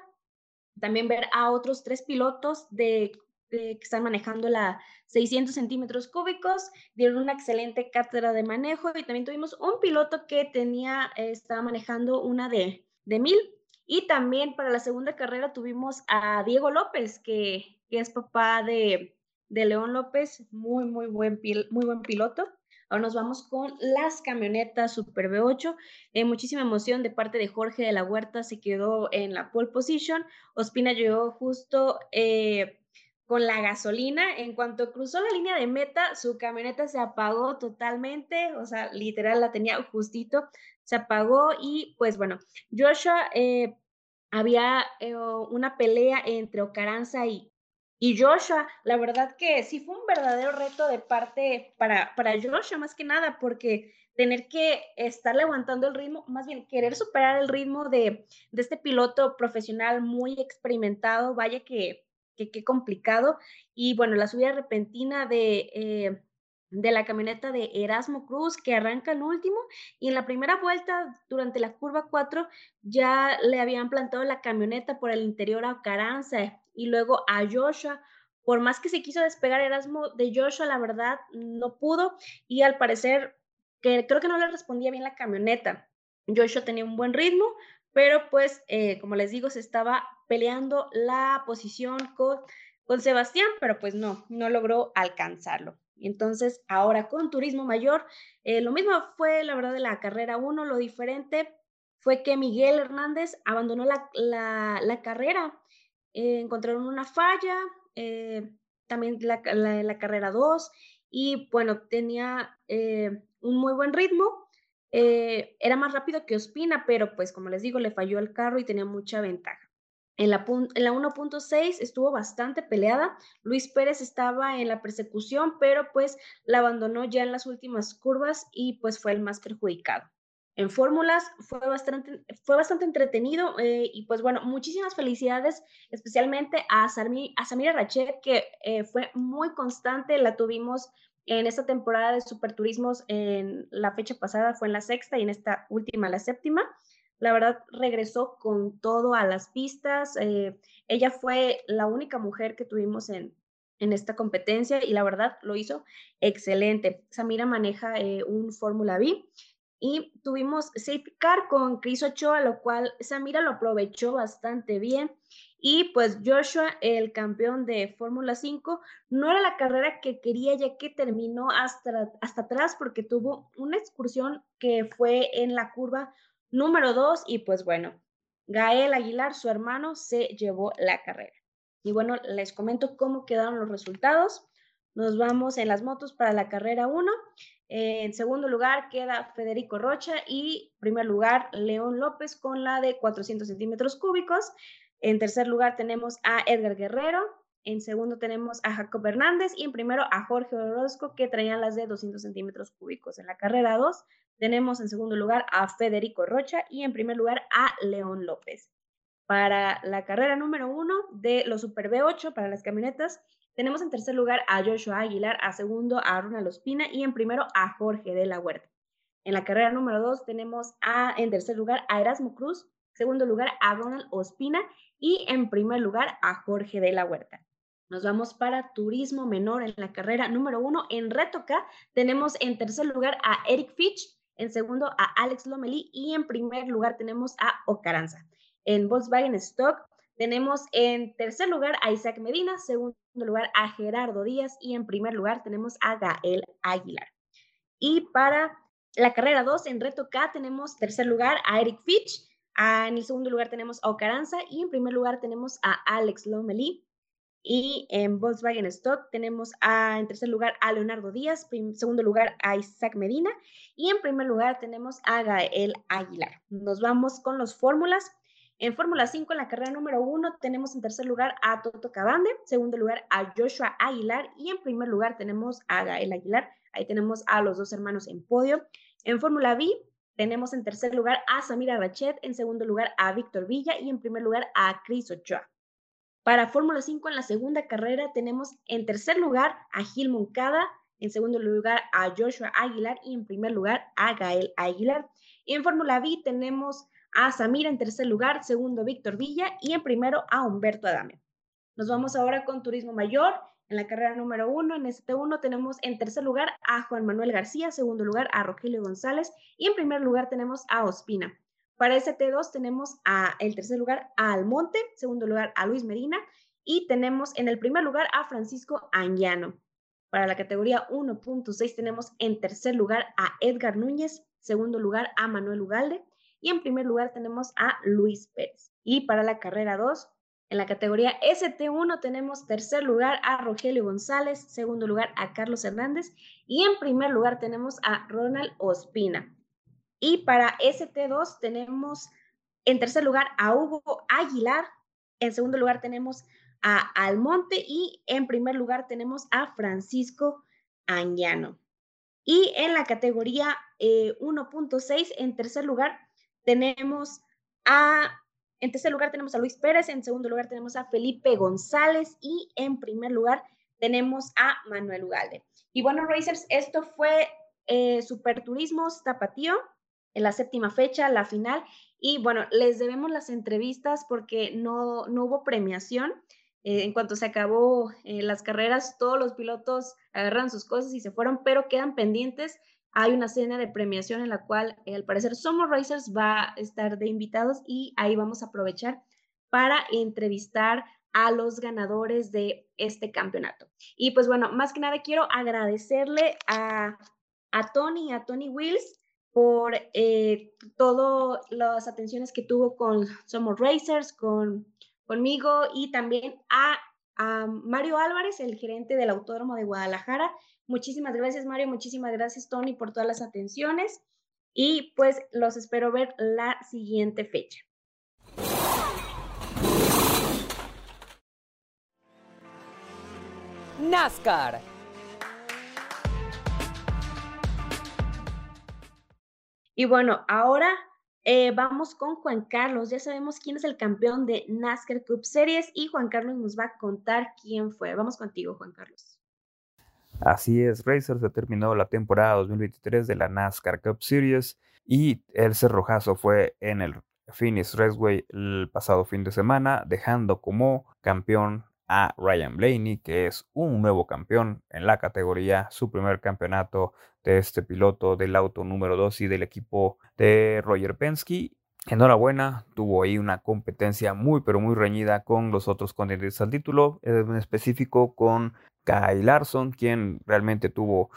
También ver a otros tres pilotos de que están manejando la 600 centímetros cúbicos, dieron una excelente cátedra de manejo y también tuvimos un piloto que tenía, estaba manejando una de, de 1000 y también para la segunda carrera tuvimos a Diego López, que, es papá de, de, León López, muy, muy buen, muy buen piloto. Ahora nos vamos con las camionetas Super V8. Eh, muchísima emoción de parte de Jorge de la Huerta, se quedó en la pole position. Ospina llegó justo eh, con la gasolina. En cuanto cruzó la línea de meta, su camioneta se apagó totalmente, o sea, literal la tenía justito, se apagó y pues bueno, Joshua eh, había eh, una pelea entre Ocaranza y, y Joshua. La verdad que sí fue un verdadero reto de parte para, para Joshua, más que nada, porque tener que estar levantando el ritmo, más bien querer superar el ritmo de, de este piloto profesional muy experimentado, vaya que que complicado. Y bueno, la subida repentina de, eh, de la camioneta de Erasmo Cruz que arranca el último y en la primera vuelta durante la curva 4 ya le habían plantado la camioneta por el interior a Caranza y luego a Joshua. Por más que se quiso despegar Erasmo de Joshua, la verdad no pudo y al parecer que creo que no le respondía bien la camioneta. Joshua tenía un buen ritmo, pero pues, eh, como les digo, se estaba peleando la posición con, con Sebastián, pero pues no, no logró alcanzarlo. Entonces, ahora con Turismo Mayor, eh, lo mismo fue la verdad de la carrera 1, lo diferente fue que Miguel Hernández abandonó la, carrera, eh, encontraron una falla, también la, la, carrera 2, y bueno, tenía un muy buen ritmo, eh, era más rápido que Ospina, pero pues como les digo, le falló el carro y tenía mucha ventaja. En la, en la 1.6 estuvo bastante peleada. Luis Pérez estaba en la persecución, pero pues la abandonó ya en las últimas curvas y pues fue el más perjudicado. En fórmulas fue bastante, fue bastante entretenido eh, y pues bueno, muchísimas felicidades especialmente a, a Samira Rachet que eh, fue muy constante, la tuvimos en esta temporada de Superturismos, en la fecha pasada fue en la sexta y en esta última la séptima. La verdad, regresó con todo a las pistas. Eh, ella fue la única mujer que tuvimos en, en esta competencia y la verdad lo hizo excelente. Samira maneja eh, un Fórmula B y tuvimos safety car con Chris Ochoa, lo cual Samira lo aprovechó bastante bien. Y pues Joshua, el campeón de Fórmula 5, no era la carrera que quería ya que terminó hasta, hasta atrás porque tuvo una excursión que fue en la curva número 2 y pues bueno, Gael Aguilar, su hermano, se llevó la carrera. Y bueno, les comento cómo quedaron los resultados. Nos vamos en las motos para la carrera 1. En segundo lugar queda Federico Rocha y primer lugar León López con la de 400 centímetros cúbicos. En tercer lugar tenemos a Edgar Guerrero, en segundo tenemos a Jacob Hernández y en primero a Jorge Orozco que traían las de 200 centímetros cúbicos. En la carrera 2 tenemos en segundo lugar a Federico Rocha y en primer lugar a León López. Para la carrera número 1 de los Super B8 para las camionetas, tenemos en tercer lugar a Joshua Aguilar, a segundo a Ronald Ospina y en primero a Jorge de la Huerta. En la carrera número 2 tenemos a, en tercer lugar a Erasmo Cruz, segundo lugar a Ronald Ospina y en primer lugar a Jorge de la Huerta. Nos vamos para turismo menor en la carrera número uno. En Retoca tenemos en tercer lugar a Eric Fitch, en segundo a Alex Lomelí y en primer lugar tenemos a Ocaranza. En Volkswagen Stock tenemos en tercer lugar a Isaac Medina, segundo lugar a Gerardo Díaz y en primer lugar tenemos a Gael Aguilar. Y para la carrera 2 en Reto K tenemos tercer lugar a Eric Fitch, en el segundo lugar tenemos a Ocaranza y en primer lugar tenemos a Alex Lomelí. Y en Volkswagen Stock tenemos a, en tercer lugar a Leonardo Díaz, en segundo lugar a Isaac Medina y en primer lugar tenemos a Gael Aguilar. Nos vamos con los fórmulas. En Fórmula 5, en la carrera número 1, tenemos en tercer lugar a Toto Cabande, segundo lugar a Joshua Aguilar y en primer lugar tenemos a Gael Aguilar. Ahí tenemos a los dos hermanos en podio. En Fórmula B, tenemos en tercer lugar a Samira Rachet, en segundo lugar a Víctor Villa y en primer lugar a Chris Ochoa. Para Fórmula 5 en la segunda carrera tenemos en tercer lugar a Gil Moncada, en segundo lugar a Joshua Aguilar y en primer lugar a Gael Aguilar. Y en Fórmula B tenemos a Samira en tercer lugar, segundo Víctor Villa y en primero a Humberto Adame. Nos vamos ahora con Turismo Mayor. En la carrera número uno, en ST1, tenemos en tercer lugar a Juan Manuel García, segundo lugar a Rogelio González y en primer lugar tenemos a Ospina. Para ST2 tenemos a el tercer lugar a Almonte, segundo lugar a Luis Medina y tenemos en el primer lugar a Francisco Anguiano. Para la categoría 1.6 tenemos en tercer lugar a Edgar Núñez, segundo lugar a Manuel Ugalde y en primer lugar tenemos a Luis Pérez. Y para la carrera 2, en la categoría ST1 tenemos tercer lugar a Rogelio González, segundo lugar a Carlos Hernández y en primer lugar tenemos a Ronald Ospina. Y para ST2 tenemos en tercer lugar a Hugo Aguilar, en segundo lugar tenemos a Almonte y en primer lugar tenemos a Francisco Anguiano. Y en la categoría 1.6, eh, en tercer lugar, tenemos a, en tercer lugar tenemos a Luis Pérez, en segundo lugar tenemos a Felipe González y en primer lugar tenemos a Manuel Ugalde. Y bueno, Racers, esto fue eh, Super Turismos Tapatío en la séptima fecha, la final. Y bueno, les debemos las entrevistas porque no, no hubo premiación. Eh, en cuanto se acabó eh, las carreras, todos los pilotos agarran sus cosas y se fueron, pero quedan pendientes. Hay una cena de premiación en la cual, eh, al parecer, Somos Racers va a estar de invitados y ahí vamos a aprovechar para entrevistar a los ganadores de este campeonato. Y pues bueno, más que nada quiero agradecerle a, a Tony, a Tony Wills, por eh, todas las atenciones que tuvo con Somos Racers, con, conmigo y también a, a, Mario Álvarez, el gerente del Autódromo de Guadalajara. Muchísimas gracias, Mario. Muchísimas gracias, Tony, por todas las atenciones. Y pues los espero ver la siguiente fecha.
NASCAR
Y bueno, ahora eh, vamos con Juan Carlos. Ya sabemos quién es el campeón de NASCAR Cup Series y Juan Carlos nos va a contar quién fue. Vamos contigo, Juan Carlos.
Así es, Racer se terminó la temporada 2023 de la NASCAR Cup Series y el cerrojazo fue en el Phoenix Raceway el pasado fin de semana, dejando como campeón a Ryan Blaney, que es un nuevo campeón en la categoría, su primer campeonato de este piloto del auto número 2 y del equipo de Roger Penske. Enhorabuena, tuvo ahí una competencia muy pero muy reñida con los otros contendientes al título, en específico con Kyle Larson, quien realmente tuvo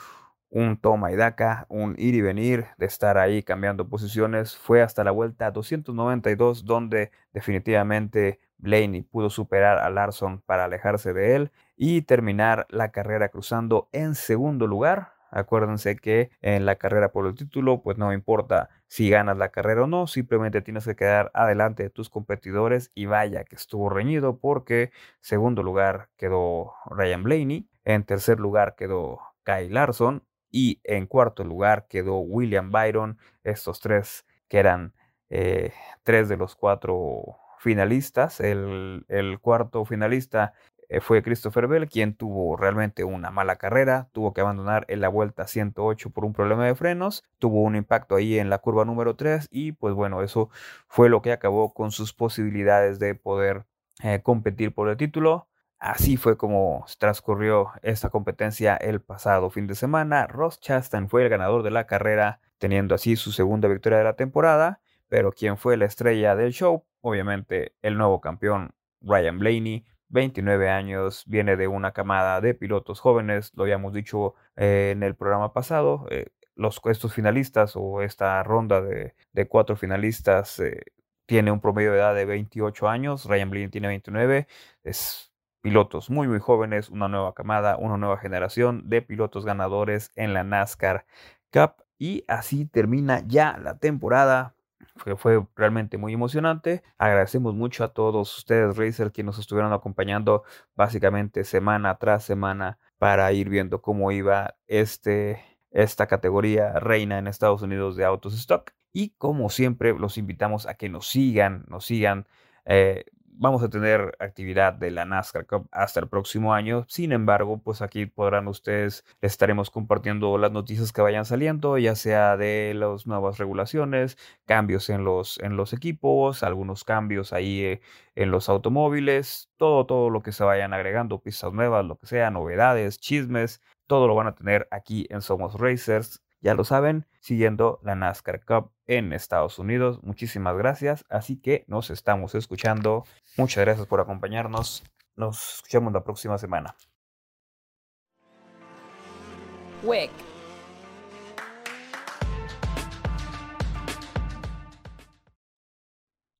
un toma y daca, un ir y venir de estar ahí cambiando posiciones. Fue hasta la vuelta 292 donde definitivamente Blaney pudo superar a Larson para alejarse de él y terminar la carrera cruzando en segundo lugar. Acuérdense que en la carrera por el título, pues no importa si ganas la carrera o no, simplemente tienes que quedar adelante de tus competidores y vaya que estuvo reñido porque segundo lugar quedó Ryan Blaney, en tercer lugar quedó Kyle Larson y en cuarto lugar quedó William Byron, estos tres que eran eh, tres de los cuatro finalistas. El, cuarto finalista eh, fue Christopher Bell, quien tuvo realmente una mala carrera, tuvo que abandonar en la vuelta 108 por un problema de frenos, tuvo un impacto ahí en la curva número 3 y pues bueno, eso fue lo que acabó con sus posibilidades de poder eh, competir por el título. Así fue como transcurrió esta competencia el pasado fin de semana. Ross Chastain fue el ganador de la carrera, teniendo así su segunda victoria de la temporada. Pero quien fue la estrella del show, obviamente el nuevo campeón Ryan Blaney, 29 años, viene de una camada de pilotos jóvenes, lo habíamos dicho eh, en el programa pasado. Eh, los, estos finalistas o esta ronda de, cuatro finalistas eh, tiene un promedio de edad de 28 años, Ryan Blaney tiene 29, es pilotos muy muy jóvenes, una nueva camada, una nueva generación de pilotos ganadores en la NASCAR Cup y así termina ya la temporada fue, fue, realmente muy emocionante. Agradecemos mucho a todos ustedes, Racer, que nos estuvieron acompañando básicamente semana tras semana para ir viendo cómo iba este, esta categoría reina en Estados Unidos de autos stock. Y como siempre, los invitamos a que nos sigan, nos sigan eh, vamos a tener actividad de la NASCAR Cup hasta el próximo año. Sin embargo, pues aquí podrán ustedes, estaremos compartiendo las noticias que vayan saliendo, ya sea de las nuevas regulaciones, cambios en los, en los equipos, algunos cambios ahí eh, en los automóviles, todo, todo lo que se vayan agregando, pistas nuevas, lo que sea, novedades, chismes, todo lo van a tener aquí en Somos Racers ya lo saben, siguiendo la NASCAR Cup en Estados Unidos. Muchísimas gracias. Así que nos estamos escuchando. Muchas gracias por acompañarnos. Nos escuchamos la próxima semana.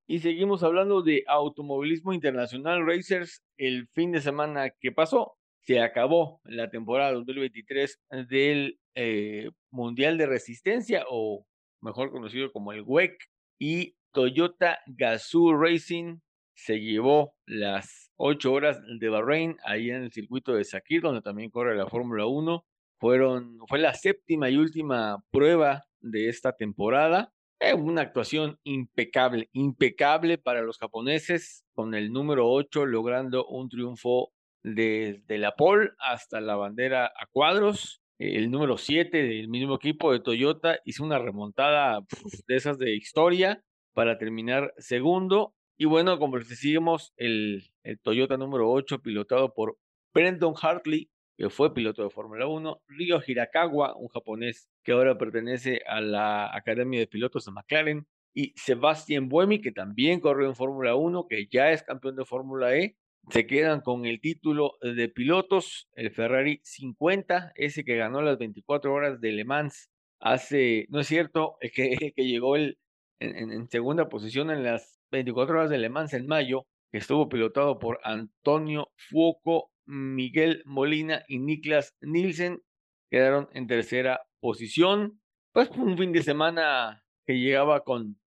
Y seguimos hablando de automovilismo internacional racers. El fin de semana que pasó, se acabó la temporada 2023 del eh, Mundial de Resistencia, o mejor conocido como el WEC, y Toyota Gazoo Racing se llevó las ocho horas de Bahrein, ahí en el circuito de Sakir, donde también corre la Fórmula 1. Fueron, fue la séptima y última prueba de esta temporada. Eh, una actuación impecable, impecable para los japoneses, con el número 8 logrando un triunfo desde la pole hasta la bandera a cuadros. El número 7 del mismo equipo de Toyota hizo una remontada de esas de historia para terminar segundo. Y bueno, como decíamos, el, el Toyota número 8 pilotado por Brendan Hartley, que fue piloto de Fórmula 1, Ryo Hirakawa, un japonés que ahora pertenece a la Academia de Pilotos de McLaren, y Sebastian Buemi, que también corrió en Fórmula 1, que ya es campeón de Fórmula E, se quedan con el título de pilotos, el Ferrari 50, ese que ganó las 24 horas de Le Mans hace, no es cierto, el que, que llegó el, en, segunda posición en las 24 horas de Le Mans en mayo, que estuvo pilotado por Antonio Fuoco, Miguel Molina y Niklas Nielsen, quedaron en tercera posición. Pues un fin de semana que llegaba con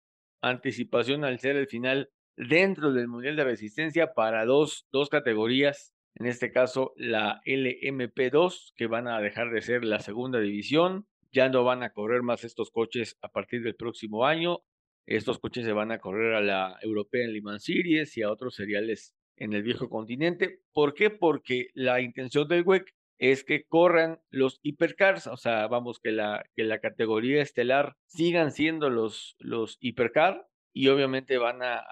anticipación al ser el final dentro del Mundial de Resistencia para dos, dos categorías, en este caso la LMP2, que van a dejar de ser la segunda división, ya no van a correr más estos coches a partir del próximo año, estos coches se van a correr a la European Le Mans Series y a otros seriales en el viejo continente. ¿Por qué? Porque la intención del WEC es que corran los hipercars, o sea, vamos, que la, que la categoría estelar sigan siendo los, los hipercar y obviamente van a,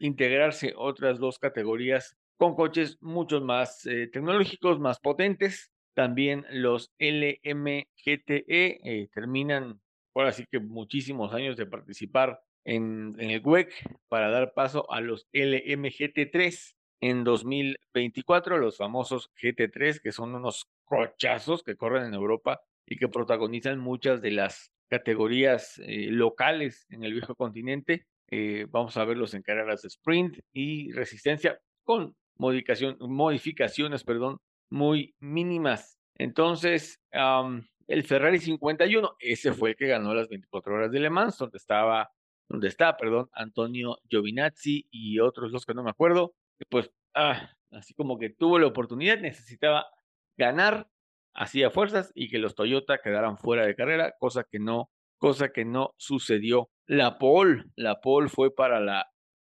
integrarse otras dos categorías con coches mucho más eh, tecnológicos, más potentes. También los LMGTE eh, terminan, ahora sí que muchísimos años de participar en, en el WEC para dar paso a los LMGT3 en 2024, los famosos GT3, que son unos cochazos que corren en Europa y que protagonizan muchas de las categorías eh, locales en el viejo continente. Eh, vamos a verlos en carreras de sprint y resistencia con modificación, modificaciones perdón, muy mínimas. Entonces, el Ferrari 51, ese fue el que ganó las 24 horas de Le Mans, donde estaba, donde está, perdón, Antonio Giovinazzi y otros dos que no me acuerdo. Pues, ah, así como que tuvo la oportunidad, necesitaba ganar hacía fuerzas y que los Toyota quedaran fuera de carrera, cosa que no, cosa que no sucedió. La pole, la pole fue para la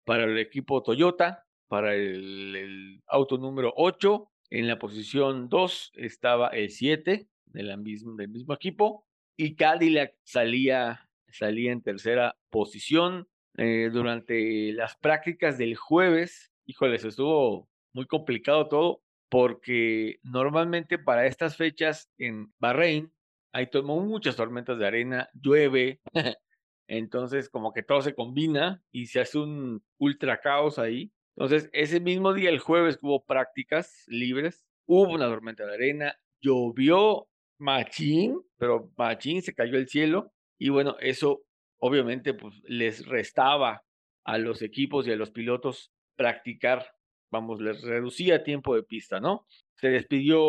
para el equipo Toyota, para el, auto número 8. En la posición 2 estaba el 7 de del mismo equipo y Cadillac salía, salía en tercera posición. Eh, durante las prácticas del jueves, híjoles, estuvo muy complicado todo, porque normalmente para estas fechas en Bahrein hay muchas tormentas de arena, llueve, entonces como que todo se combina y se hace un ultra caos ahí. Entonces, ese mismo día, el jueves, hubo prácticas libres, hubo una tormenta de arena, llovió machín, pero machín se cayó el cielo y bueno, eso obviamente pues les restaba a los equipos y a los pilotos practicar, vamos, les reducía tiempo de pista, ¿no? Se despidió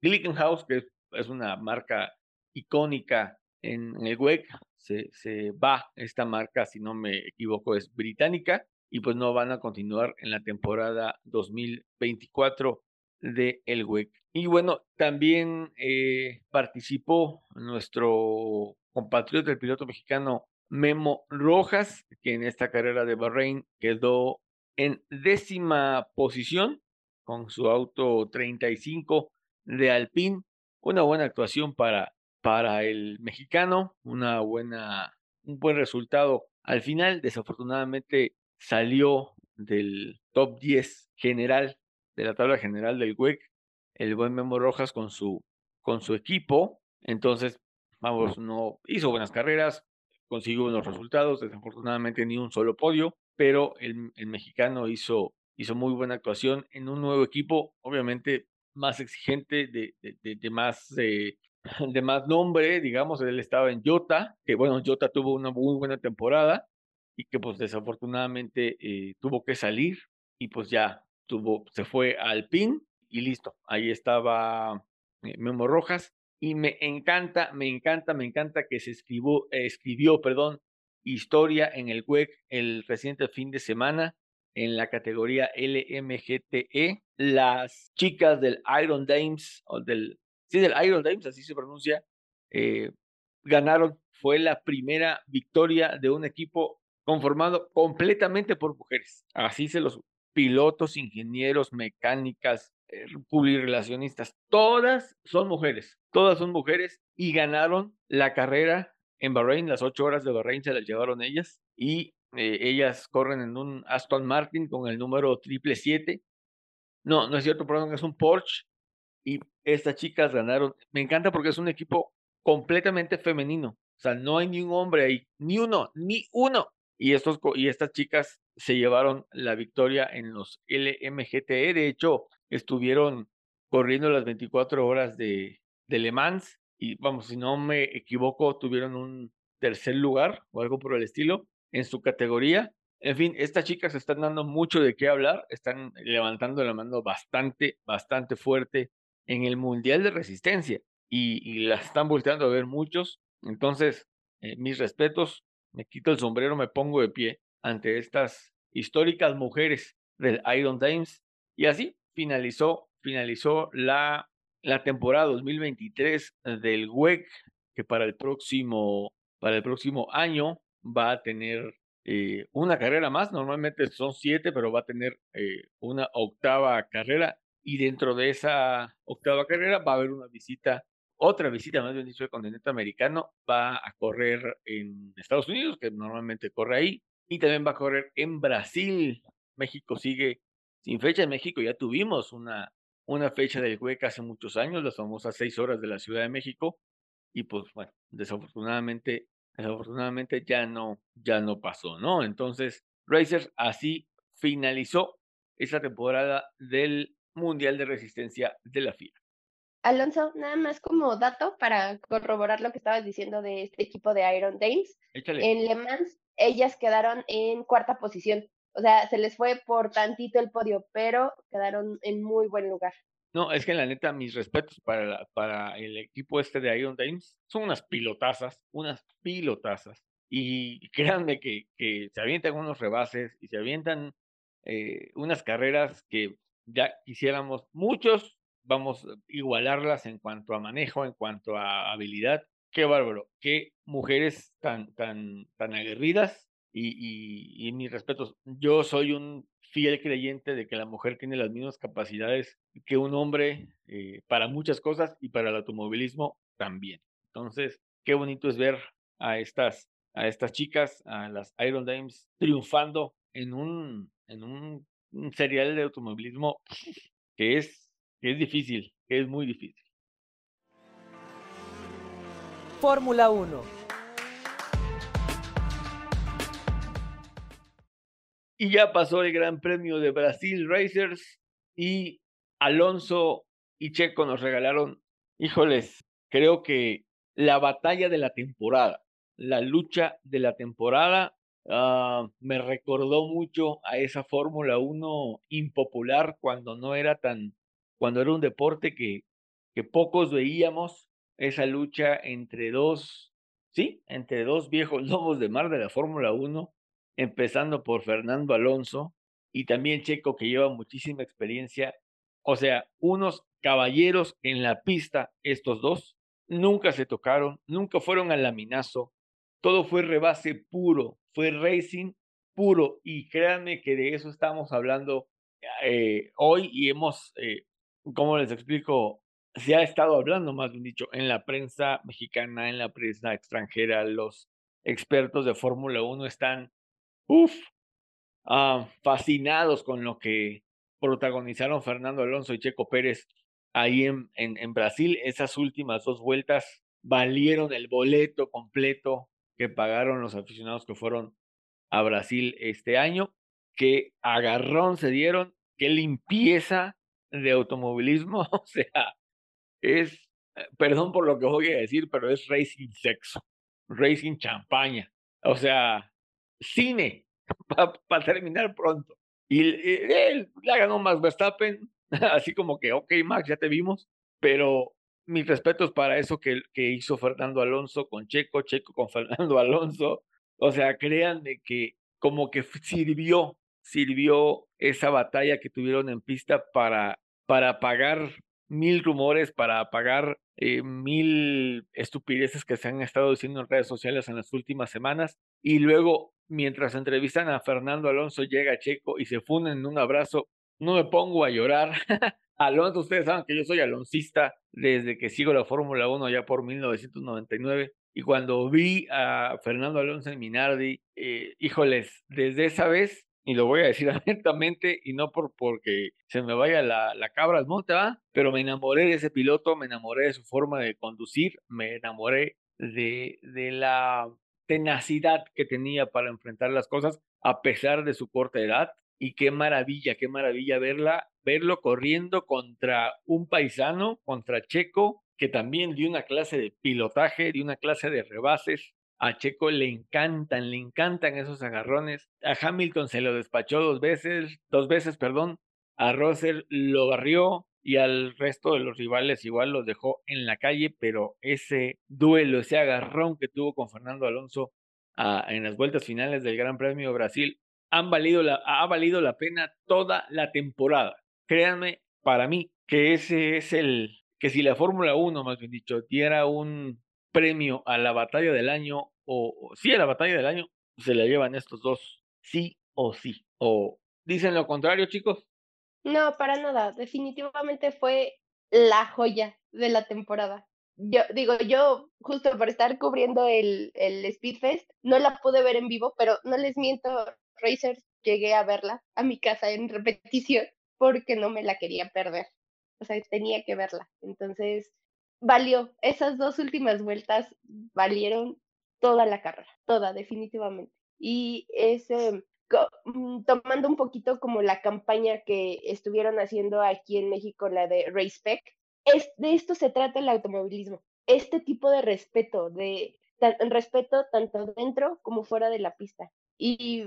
Glickenhaus, que es una marca icónica en, el WEC, se, se va esta marca, si no me equivoco, es británica, y pues no van a continuar en la temporada 2024 de el WEC. Y bueno, también eh, participó nuestro compatriota, el piloto mexicano Memo Rojas, que en esta carrera de Bahrein quedó en décima posición con su auto 35 de Alpine. Una buena actuación para, para el mexicano, una buena, un buen resultado al final. Desafortunadamente salió del top 10 general de la tabla general del WEC, el buen Memo Rojas con su, con su equipo. Entonces, vamos, no hizo buenas carreras, consiguió buenos resultados, desafortunadamente ni un solo podio, pero el, mexicano hizo, hizo muy buena actuación en un nuevo equipo, obviamente más exigente, de, de, de, más, de, de más nombre, digamos, él estaba en Jota, que bueno, Jota tuvo una muy buena temporada y que pues desafortunadamente eh, tuvo que salir y pues ya tuvo, se fue al PIN y listo, ahí estaba eh, Memo Rojas y me encanta, me encanta, me encanta que se escribió, escribió, perdón, historia en el WEC el reciente fin de semana en la categoría LMGTE. Las chicas del Iron Dames, o del, sí, del Iron Dames, así se pronuncia, eh, ganaron. Fue la primera victoria de un equipo conformado completamente por mujeres. Así se los pilotos, ingenieros, mecánicas, eh, todas son mujeres, todas son mujeres y ganaron la carrera en Bahrein, las ocho horas de Bahrein se las llevaron ellas y eh, ellas corren en un Aston Martin con el número triple siete. No, no es cierto, perdón, es un Porsche y estas chicas ganaron. Me encanta porque es un equipo completamente femenino. O sea, no hay ni un hombre ahí, ni uno, ni uno. Y, estos, y estas chicas se llevaron la victoria en los LMGTE. De hecho, estuvieron corriendo las 24 horas de, de Le Mans y vamos, si no me equivoco, tuvieron un tercer lugar o algo por el estilo en su categoría. En fin, estas chicas están dando mucho de qué hablar, están levantando la mano bastante, bastante fuerte en el Mundial de Resistencia y, y las están volteando a ver muchos. Entonces, eh, mis respetos, me quito el sombrero, me pongo de pie ante estas históricas mujeres del Iron Times. Y así finalizó, finalizó la, la temporada 2023 del WEC, que para el próximo, para el próximo año va a tener eh, una carrera más. Normalmente son siete, pero va a tener eh, una octava carrera. Y dentro de esa octava carrera va a haber una visita otra visita, más bien dicho, del continente americano, va a correr en Estados Unidos, que normalmente corre ahí, y también va a correr en Brasil. México sigue sin fecha. En México ya tuvimos una, una fecha del WEC hace muchos años, las famosas seis horas de la Ciudad de México, y pues bueno, desafortunadamente, desafortunadamente ya no, ya no pasó, ¿no? Entonces, Racers así finalizó esta temporada del Mundial de Resistencia de la FIA.
Alonso, nada más como dato para corroborar lo que estabas diciendo de este equipo de Iron Dames. En Le Mans, ellas quedaron en cuarta posición. O sea, se les fue por tantito el podio, pero quedaron en muy buen lugar.
No, es que la neta, mis respetos para, para el equipo este de Iron Dames. Son unas pilotazas, unas pilotazas. Y créanme que, que se avientan unos rebases y se avientan eh, unas carreras que ya quisiéramos muchos vamos a igualarlas en cuanto a manejo, en cuanto a habilidad. Qué bárbaro, qué mujeres tan, tan, tan aguerridas y, mis respetos. Yo soy un fiel creyente de que la mujer tiene las mismas capacidades que un hombre eh, para muchas cosas y para el automovilismo también. Entonces, qué bonito es ver a estas, a estas chicas, a las Iron Dames, triunfando en un, en un un serial de automovilismo que es, que es difícil, que es muy difícil.
Fórmula 1.
Y ya pasó el Gran Premio de Brasil Racers y Alonso y Checo nos regalaron, híjoles, creo que la batalla de la temporada, la lucha de la temporada, ah, me recordó mucho a esa Fórmula 1 impopular cuando no era tan, cuando era un deporte que, que pocos veíamos esa lucha entre dos, sí, entre dos viejos lobos de mar de la Fórmula 1, empezando por Fernando Alonso y también Checo, que lleva muchísima experiencia. O sea, unos caballeros en la pista, estos dos, nunca se tocaron, nunca fueron al laminazo, todo fue rebase puro, fue racing puro y créanme que de eso estamos hablando eh, hoy y hemos, eh, ¿cómo les explico? se ha estado hablando, más bien dicho, en la prensa mexicana, en la prensa extranjera, los expertos de Fórmula 1 están, uff, ah, fascinados con lo que protagonizaron Fernando Alonso y Checo Pérez ahí en, en, en Brasil. Esas últimas dos vueltas valieron el boleto completo que pagaron los aficionados que fueron a Brasil este año. Qué agarrón se dieron, qué limpieza de automovilismo, o sea, es, eh, perdón por lo que voy a decir, pero es racing sexo, racing champaña, o sea, cine, para terminar pronto. Y él la ganó Max Verstappen, así como que, ok, Max, ya te vimos, pero mis respetos para eso que, que hizo Fernando Alonso con Checo, Checo con Fernando Alonso. O sea, créanme que como que sirvió, sirvió esa batalla que tuvieron en pista para, para pagar mil rumores para apagar eh, mil estupideces que se han estado diciendo en redes sociales en las últimas semanas. Y luego, mientras entrevistan a Fernando Alonso, llega Checo y se funden en un abrazo. No me pongo a llorar. Alonso, ustedes saben que yo soy aloncista desde que sigo la Fórmula 1 ya por 1999. Y cuando vi a Fernando Alonso en Minardi, eh, híjoles, desde esa vez y lo voy a decir abiertamente y no por porque se me vaya la, cabra al monte, pero me enamoré de ese piloto, me enamoré de su forma de conducir, me enamoré de, de la tenacidad que tenía para enfrentar las cosas a pesar de su corta edad. Y qué maravilla, qué maravilla verla, verlo corriendo contra un paisano, contra Checo, que también dio una clase de pilotaje, dio una clase de rebases, a Checo le encantan, le encantan esos agarrones. A Hamilton se lo despachó dos veces, dos veces, perdón. A Russell lo barrió y al resto de los rivales igual los dejó en la calle, pero ese duelo, ese agarrón que tuvo con Fernando Alonso ah, en las vueltas finales del Gran Premio de Brasil han valido la, ha valido la pena toda la temporada. Créanme, para mí, que ese es el, que si la Fórmula 1, más bien dicho, diera un premio a la batalla del año, o, sí a la batalla del año, se la llevan estos dos, sí o sí. ¿O dicen lo contrario, chicos?
No, para nada. Definitivamente fue la joya de la temporada. Yo digo, yo justo por estar cubriendo el, el Speedfest, no la pude ver en vivo, pero no les miento, Racers, llegué a verla a mi casa en repetición porque no me la quería perder. O sea, tenía que verla. Entonces, valió. Esas dos últimas vueltas valieron toda la carrera, toda, definitivamente. Y es mm, tomando un poquito como la campaña que estuvieron haciendo aquí en México, la de Racepec, es, de esto se trata el automovilismo, este tipo de respeto, de respeto tanto dentro como fuera de la pista. Y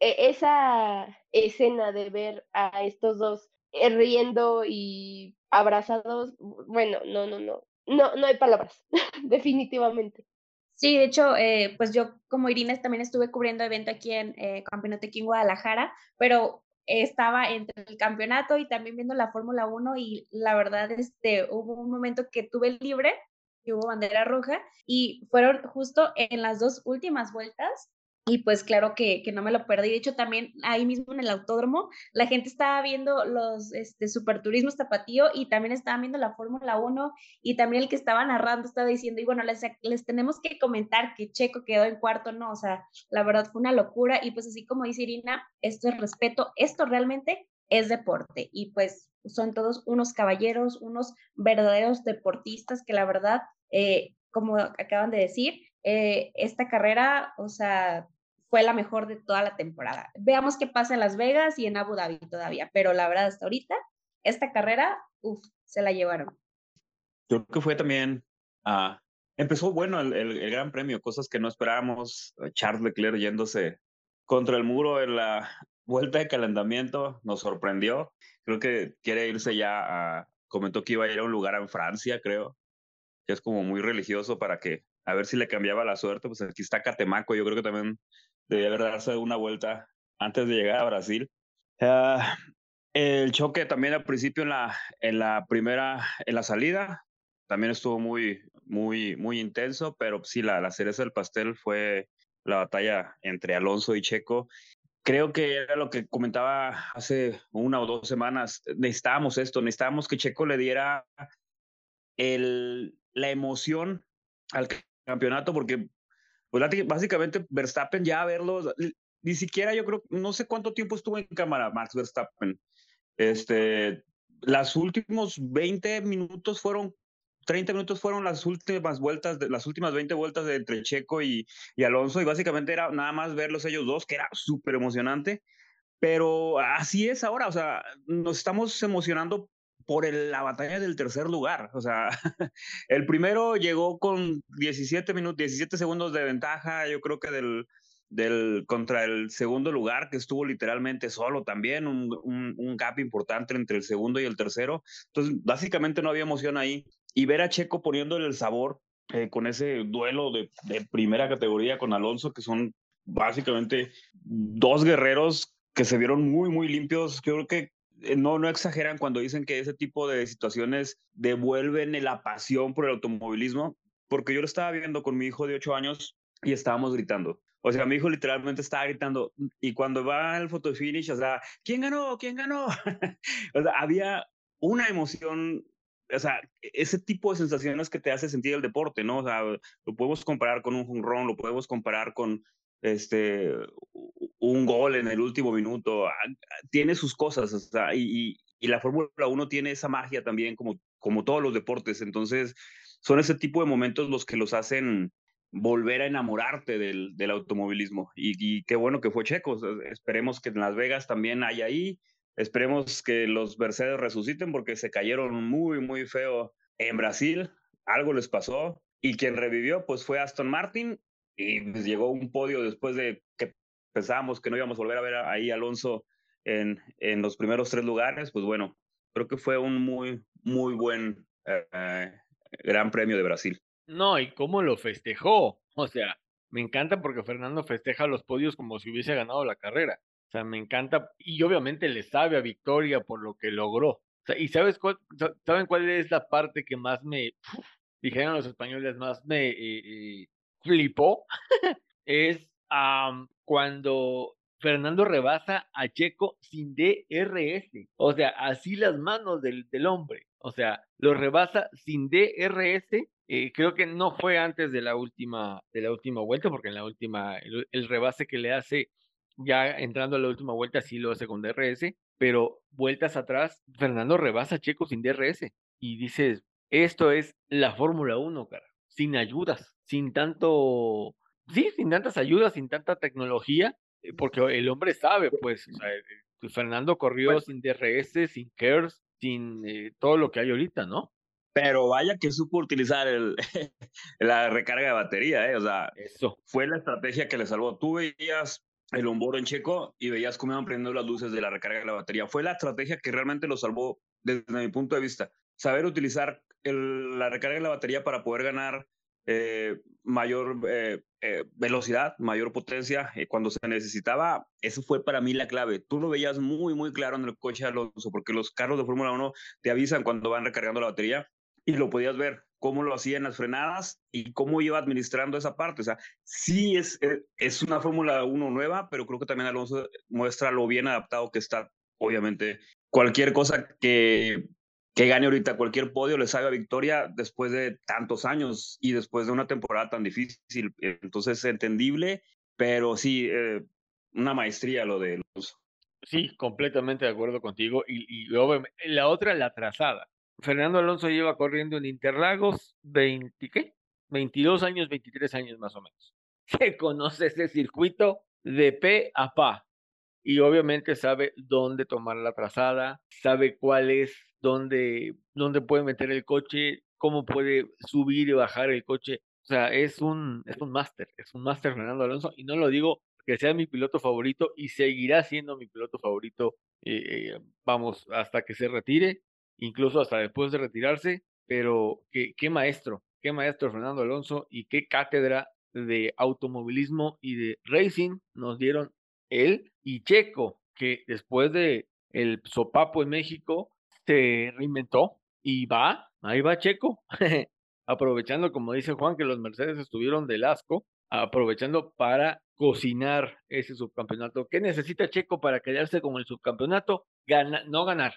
e, esa escena de ver a estos dos eh, riendo y abrazados, bueno, no, no, no, no, no hay palabras, definitivamente.
Sí, de hecho, eh, pues yo como Irina también estuve cubriendo evento aquí en eh, Campeonato aquí en Guadalajara, pero estaba entre el campeonato y también viendo la Fórmula 1 y la verdad este, hubo un momento que tuve libre, que hubo bandera roja y fueron justo en las dos últimas vueltas y pues claro que, que, no me lo perdí. De hecho, también ahí mismo en el autódromo, la gente estaba viendo los este, superturismos tapatío y también estaban viendo la Fórmula 1 y también el que estaba narrando estaba diciendo, y bueno, les, les tenemos que comentar que Checo quedó en cuarto, no, o sea, la verdad fue una locura y pues así como dice Irina, esto es respeto, esto realmente es deporte y pues son todos unos caballeros, unos verdaderos deportistas que la verdad, eh, como acaban de decir, eh, esta carrera, o sea, fue la mejor de toda la temporada. Veamos qué pasa en Las Vegas y en Abu Dhabi todavía, pero la verdad hasta ahorita, esta carrera, uff, se la llevaron.
Yo creo que fue también, uh, empezó bueno el, el, Gran Premio, cosas que no esperábamos, Charles Leclerc yéndose contra el muro en la vuelta de calentamiento, nos sorprendió, creo que quiere irse ya a, comentó que iba a ir a un lugar en Francia, creo, que es como muy religioso para que a ver si le cambiaba la suerte. Pues aquí está Catemaco, yo creo que también debía haber darse una vuelta antes de llegar a Brasil. Ah, el choque también al principio en la, en la primera, en la salida, también estuvo muy, muy, muy intenso, pero sí, la, la cereza del pastel fue la batalla entre Alonso y Checo. Creo que era lo que comentaba hace una o dos semanas. Necesitábamos esto, necesitábamos que Checo le diera el, la emoción al campeonato porque pues, básicamente Verstappen ya verlo, ni siquiera yo creo, no sé cuánto tiempo estuvo en cámara Max Verstappen. Este, las últimos 20 minutos fueron 30 minutos fueron las últimas vueltas, de, las últimas 20 vueltas de entre Checo y, y Alonso, y básicamente era nada más verlos ellos dos, que era súper emocionante. Pero así es ahora, o sea, nos estamos emocionando por la batalla del tercer lugar. O sea, el primero llegó con 17 minutos, 17 segundos de ventaja, yo creo que del, del contra el segundo lugar, que estuvo literalmente solo también, un, un, gap importante entre el segundo y el tercero. Entonces, básicamente no había emoción ahí. Y ver a Checo poniéndole el sabor eh, con ese duelo de, de primera categoría con Alonso, que son básicamente dos guerreros que se vieron muy, muy limpios. Creo que no, no exageran cuando dicen que ese tipo de situaciones devuelven la pasión por el automovilismo, porque yo lo estaba viendo con mi hijo de 8 años y estábamos gritando. O sea, mi hijo literalmente estaba gritando y cuando va al photo finish, o sea, ¿quién ganó? ¿Quién ganó? o sea, había una emoción, o sea, ese tipo de sensaciones que te hace sentir el deporte, ¿no? O sea, lo podemos comparar con un home lo podemos comparar con este, un gol en el último minuto, ah, tiene sus cosas, y, y, la Fórmula 1 tiene esa magia también, como, como todos los deportes, entonces son ese tipo de momentos los que los hacen volver a enamorarte del, del automovilismo, y, y, qué bueno que fue Checo, esperemos que en Las Vegas también haya ahí, esperemos que los Mercedes resuciten porque se cayeron muy, muy feo en Brasil, algo les pasó, y quien revivió pues fue Aston Martin y pues, llegó un podio después de que pensábamos que no íbamos a volver a ver ahí a Alonso en, en los primeros tres lugares, pues bueno, creo que fue un muy, muy buen eh, Gran Premio de Brasil.
No, y cómo lo festejó. O sea, me encanta porque Fernando festeja los podios como si hubiese ganado la carrera. O sea, me encanta. Y obviamente le sabe a Victoria por lo que logró. O sea, ¿Y sabes saben cuál es la parte que más me, dijeron los españoles, más me eh, eh, flipó? es cuando Fernando rebasa a Checo sin DRS. O sea, así las manos del, del hombre. O sea, lo rebasa sin DRS. Eh, creo que no fue antes de la última, de la última vuelta, porque en la última, el, rebase que le hace ya entrando a la última vuelta sí lo hace con DRS, pero vueltas atrás, Fernando rebasa a Checo sin DRS. Y dices, esto es la Fórmula 1, cara, sin ayudas, sin tanto sí, sin tantas ayudas, sin tanta tecnología, eh, porque el hombre sabe, pues, o sea, eh, Fernando corrió pues sin DRS, sin KERS, sin eh, todo lo que hay ahorita, ¿no?
Pero vaya que supo utilizar el, la recarga de batería, ¿eh? O sea,
Eso.
fue la estrategia que le salvó. Tú veías el onboard en Checo y veías cómo iban prendiendo las luces de la recarga de la batería. Fue la estrategia que realmente lo salvó desde mi punto de vista. Saber utilizar el, la recarga de la batería para poder ganar eh, mayor eh, eh, velocidad, mayor potencia cuando se necesitaba. Eso fue para mí la clave. Tú lo veías muy, muy claro en el coche Alonso, porque los carros de Fórmula 1 te avisan cuando van recargando la batería y lo podías ver. cómo lo hacía en las frenadas y cómo iba administrando esa parte. O sea, sí es, eh, es una Fórmula 1 nueva, pero creo que también Alonso muestra lo bien adaptado que está. Obviamente, cualquier cosa que, que gane ahorita, cualquier podio le salga victoria después de tantos años y después de una temporada tan difícil. Entonces, es entendible, pero sí, eh, una maestría lo de Alonso.
Sí, completamente de acuerdo contigo. Y, y la otra, la trazada. Fernando Alonso lleva corriendo en Interlagos 20, ¿qué? 22 años, 23 años más o menos. Se conoce ese circuito de pe a pa. Y obviamente sabe dónde tomar la trazada, sabe cuál es, dónde, dónde puede meter el coche, cómo puede subir y bajar el coche. O sea, es un, es un máster, es un máster Fernando Alonso. Y no lo digo que sea mi piloto favorito y seguirá siendo mi piloto favorito, eh, eh, vamos, hasta que se retire incluso hasta después de retirarse, pero qué, qué maestro, qué maestro Fernando Alonso y qué cátedra de automovilismo y de racing nos dieron él y Checo, que después de el sopapo en México se reinventó y va, ahí va Checo, aprovechando, como dice Juan, que los Mercedes estuvieron del asco, aprovechando para cocinar ese subcampeonato. ¿Qué necesita Checo para quedarse con el subcampeonato? No ganar,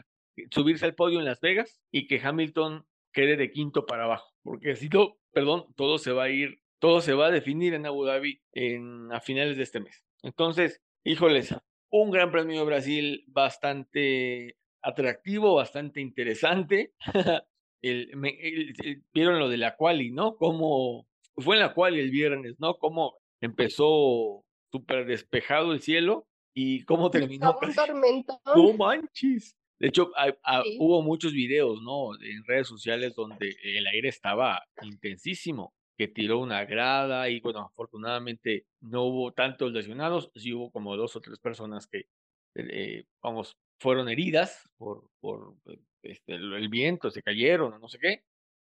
subirse al podio en Las Vegas y que Hamilton quede de quinto para abajo, porque si no, perdón, todo se va a ir, todo se va a definir en Abu Dhabi en, a finales de este mes. Entonces, híjoles, un Gran Premio de Brasil bastante atractivo, bastante interesante. el, vieron lo de la quali, ¿no? Cómo fue en la quali el viernes, ¿no? Cómo empezó súper despejado el cielo y cómo terminó. No manches. De hecho, hubo muchos videos, ¿no? En redes sociales donde el aire estaba intensísimo, que tiró una grada y, bueno, afortunadamente no hubo tantos lesionados, sí hubo como dos o tres personas que, eh, vamos, fueron heridas por, por este, el viento, se cayeron o no sé qué,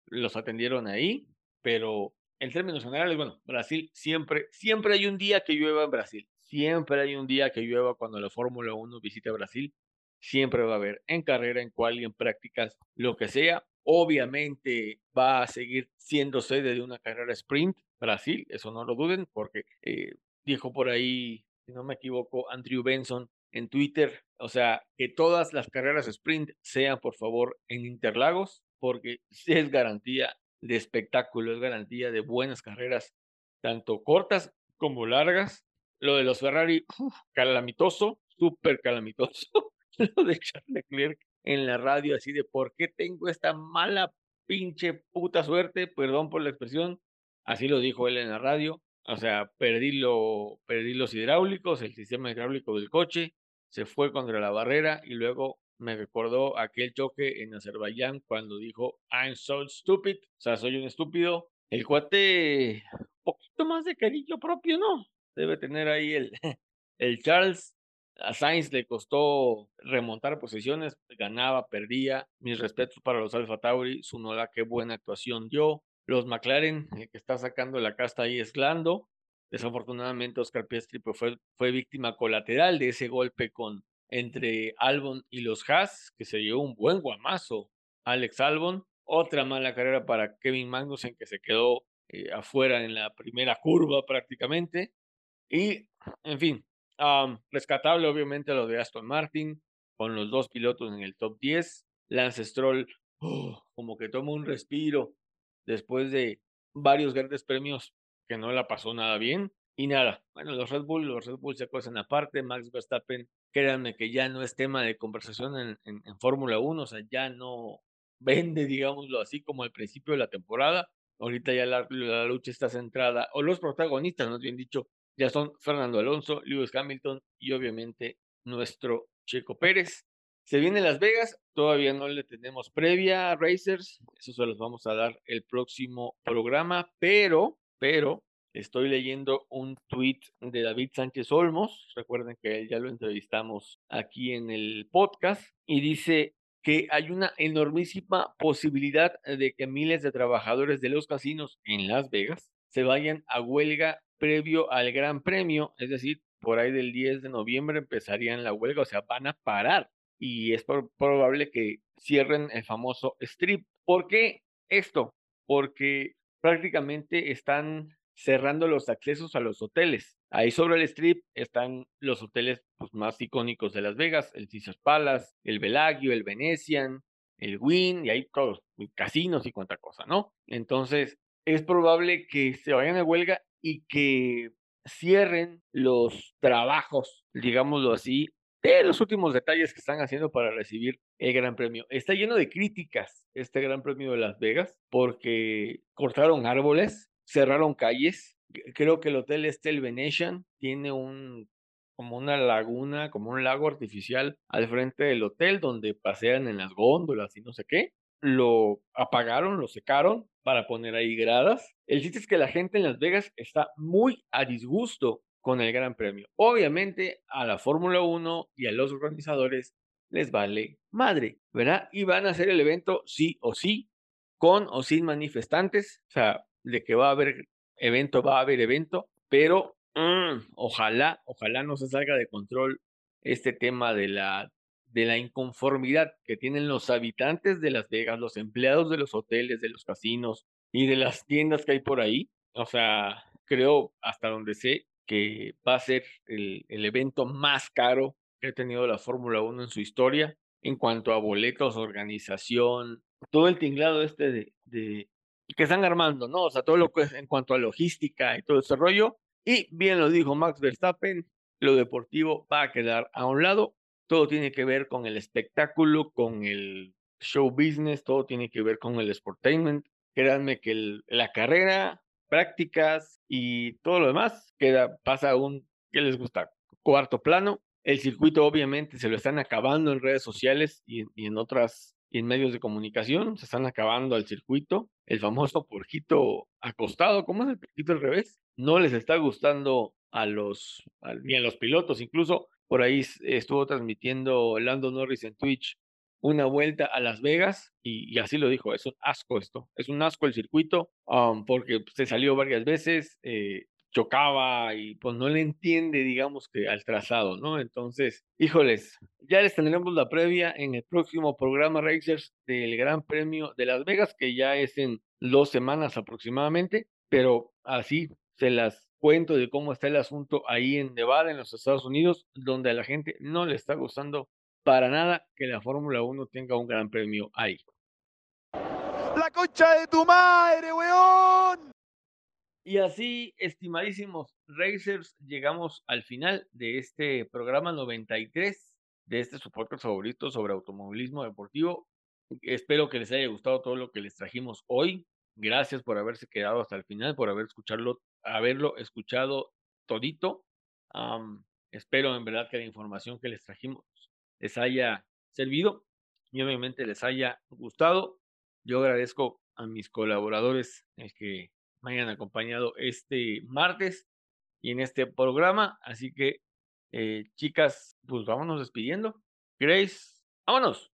los atendieron ahí, pero en términos generales, bueno, Brasil siempre, siempre hay un día que llueva en Brasil, siempre hay un día que llueva cuando la Fórmula 1 visita Brasil, siempre va a haber en carrera, en cual y en prácticas, lo que sea. Obviamente va a seguir siendo sede de una carrera sprint, Brasil, eso no lo duden, porque eh, dijo por ahí, si no me equivoco, Andrew Benson en Twitter, o sea, que todas las carreras sprint sean por favor en Interlagos, porque es garantía de espectáculo, es garantía de buenas carreras, tanto cortas como largas. Lo de los Ferrari, calamitoso, súper calamitoso. lo de Charles Leclerc en la radio, así de por qué tengo esta mala pinche puta suerte, perdón por la expresión, así lo dijo él en la radio, o sea, perdí, lo, perdí los hidráulicos, el sistema hidráulico del coche, se fue contra la barrera y luego me recordó aquel choque en Azerbaiyán cuando dijo I'm so stupid, o sea, soy un estúpido. El cuate, poquito más de cariño propio, ¿no? Debe tener ahí el, el Charles a Sainz le costó remontar posiciones, ganaba, perdía. Mis respetos para los Alfa Tauri, su nola, qué buena actuación dio. Los McLaren, el que está sacando la casta ahí es Lando. Desafortunadamente, Oscar Piastri pues, fue, fue víctima colateral de ese golpe con entre Albon y los Haas, que se llevó un buen guamazo. Alex Albon, otra mala carrera para Kevin Magnussen, que se quedó eh, afuera en la primera curva prácticamente. Y, en fin, rescatable, obviamente, lo de Aston Martin, con los dos pilotos en el top 10. Lance Stroll, oh, como que toma un respiro después de varios grandes premios que no la pasó nada bien. Y nada, bueno, los Red Bull, los Red Bull se acusan aparte. Max Verstappen, créanme que ya no es tema de conversación en, en, Fórmula 1, o sea, ya no vende, digámoslo así, como al principio de la temporada. Ahorita ya la, la lucha está centrada, o los protagonistas, no bien dicho, ya son Fernando Alonso, Lewis Hamilton y obviamente nuestro Checo Pérez. Se viene Las Vegas, todavía no le tenemos previa a Racers, eso se los vamos a dar el próximo programa, pero, pero, estoy leyendo un tweet de David Sánchez Olmos, recuerden que ya lo entrevistamos aquí en el podcast, y dice que hay una enormísima posibilidad de que miles de trabajadores de los casinos en Las Vegas se vayan a huelga previo al Gran Premio, es decir, por ahí del 10 de noviembre empezarían la huelga, o sea, van a parar y es probable que cierren el famoso strip. ¿Por qué esto? porque prácticamente están cerrando los accesos a los hoteles. Ahí sobre el strip están los hoteles pues, más icónicos de Las Vegas, el Caesars Palace, el Bellagio, el Venetian, el Wynn, y ahí todos, casinos y cuánta cosa, ¿no? Entonces, es probable que se vayan a huelga y que cierren los trabajos, digámoslo así, de los últimos detalles que están haciendo para recibir el Gran Premio. Está lleno de críticas este Gran Premio de Las Vegas porque cortaron árboles, cerraron calles. Creo que el hotel este, el Venetian, tiene un como una laguna, como un lago artificial al frente del hotel donde pasean en las góndolas y no sé qué. Lo apagaron, lo secaron para poner ahí gradas. El chiste es que la gente en Las Vegas está muy a disgusto con el Gran Premio. Obviamente a la Fórmula 1 y a los organizadores les vale madre, ¿verdad? Y van a hacer el evento sí o sí, con o sin manifestantes. O sea, de que va a haber evento, va a haber evento, pero mm, ojalá, ojalá no se salga de control este tema de la, de la inconformidad que tienen los habitantes de Las Vegas, los empleados de los hoteles, de los casinos y de las tiendas que hay por ahí. O sea, creo hasta donde sé que va a ser el, el evento más caro que ha tenido la Fórmula 1 en su historia en cuanto a boletos, organización, todo el tinglado este de, que están armando, ¿no? O sea, todo lo que es en cuanto a logística y todo ese rollo. Y bien lo dijo Max Verstappen, lo deportivo va a quedar a un lado. Todo tiene que ver con el espectáculo, con el show business, todo tiene que ver con el sportainment. Créanme que la carrera, prácticas y todo lo demás queda, pasa a un, ¿qué les gusta? Cuarto plano. El circuito obviamente se lo están acabando en redes sociales y, en otras y en medios de comunicación, se están acabando al circuito. El famoso porquito acostado, ¿cómo es el porquito al revés? No les está gustando a los, ni a los pilotos, incluso por ahí estuvo transmitiendo Lando Norris en Twitch una vuelta a Las Vegas y, así lo dijo, es un asco esto, es un asco el circuito um, porque se salió varias veces, eh, chocaba y pues no le entiende, digamos que al trazado, ¿no? Entonces, híjoles, ya les tendremos la previa en el próximo programa Racers del Gran Premio de Las Vegas, que ya es en dos semanas aproximadamente, pero así se las cuento de cómo está el asunto ahí en Nevada, en los Estados Unidos, donde a la gente no le está gustando para nada que la Fórmula 1 tenga un gran premio ahí.
La concha de tu madre, weón.
Y así, estimadísimos Racers, llegamos al final de este programa 93 de este su podcast favorito sobre automovilismo deportivo. Espero que les haya gustado todo lo que les trajimos hoy. Gracias por haberse quedado hasta el final, por haber escucharlo, haberlo escuchado todito. espero en verdad que la información que les trajimos les haya servido y obviamente les haya gustado. Yo agradezco a mis colaboradores que me hayan acompañado este martes y en este programa. Así que, eh, chicas, pues vámonos despidiendo. Grace, vámonos.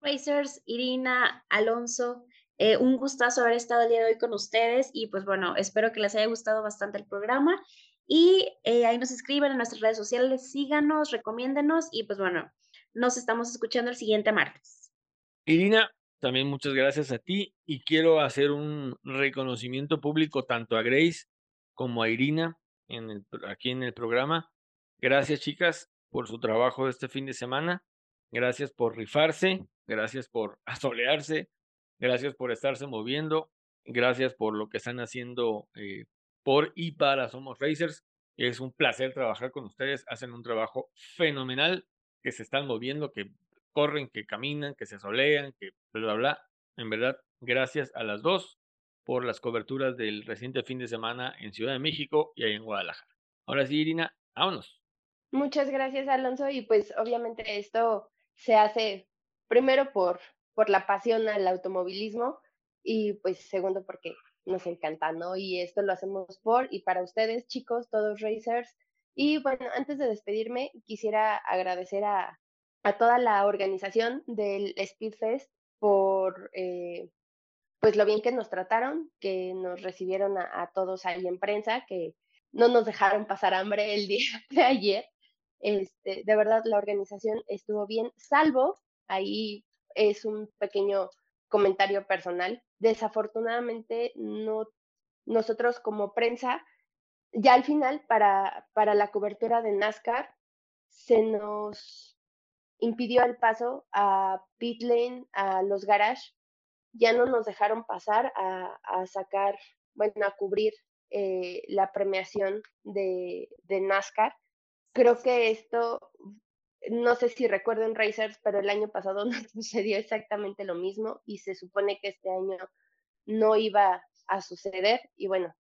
Racers, Irina, Alonso, eh, un gustazo haber estado el día de hoy con ustedes y pues bueno, espero que les haya gustado bastante el programa y eh, ahí nos escriban en nuestras redes sociales, síganos, recomiéndenos y pues bueno, nos estamos escuchando el siguiente martes.
Irina, también muchas gracias a ti y quiero hacer un reconocimiento público tanto a Grace como a Irina en el, aquí en el programa. Gracias chicas por su trabajo este fin de semana. Gracias por rifarse, gracias por asolearse, gracias por estarse moviendo, gracias por lo que están haciendo eh, por y para Somos Racers. Es un placer trabajar con ustedes, hacen un trabajo fenomenal, que se están moviendo, que corren, que caminan, que se solean, que bla, bla, bla. En verdad, gracias a las dos por las coberturas del reciente fin de semana en Ciudad de México y ahí en Guadalajara. Ahora sí, Irina, vámonos.
Muchas gracias, Alonso. Y pues obviamente esto se hace primero por, por la pasión al automovilismo y pues segundo porque nos encanta, ¿no? Y esto lo hacemos por y para ustedes, chicos, todos racers. Y bueno, antes de despedirme, quisiera agradecer a, a toda la organización del Speedfest por eh, pues lo bien que nos trataron, que nos recibieron a, todos ahí en prensa, que no nos dejaron pasar hambre el día de ayer. Este, de verdad, la organización estuvo bien, salvo ahí es un pequeño comentario personal. Desafortunadamente, no, nosotros como prensa, ya al final, para, para la cobertura de NASCAR, se nos impidió el paso a pit lane, a los garage, ya no nos dejaron pasar a, a sacar, bueno, a cubrir eh, la premiación de, de NASCAR. Creo que esto no sé si recuerden Racers, pero el año pasado nos sucedió exactamente lo mismo y se supone que este año no iba a suceder y bueno,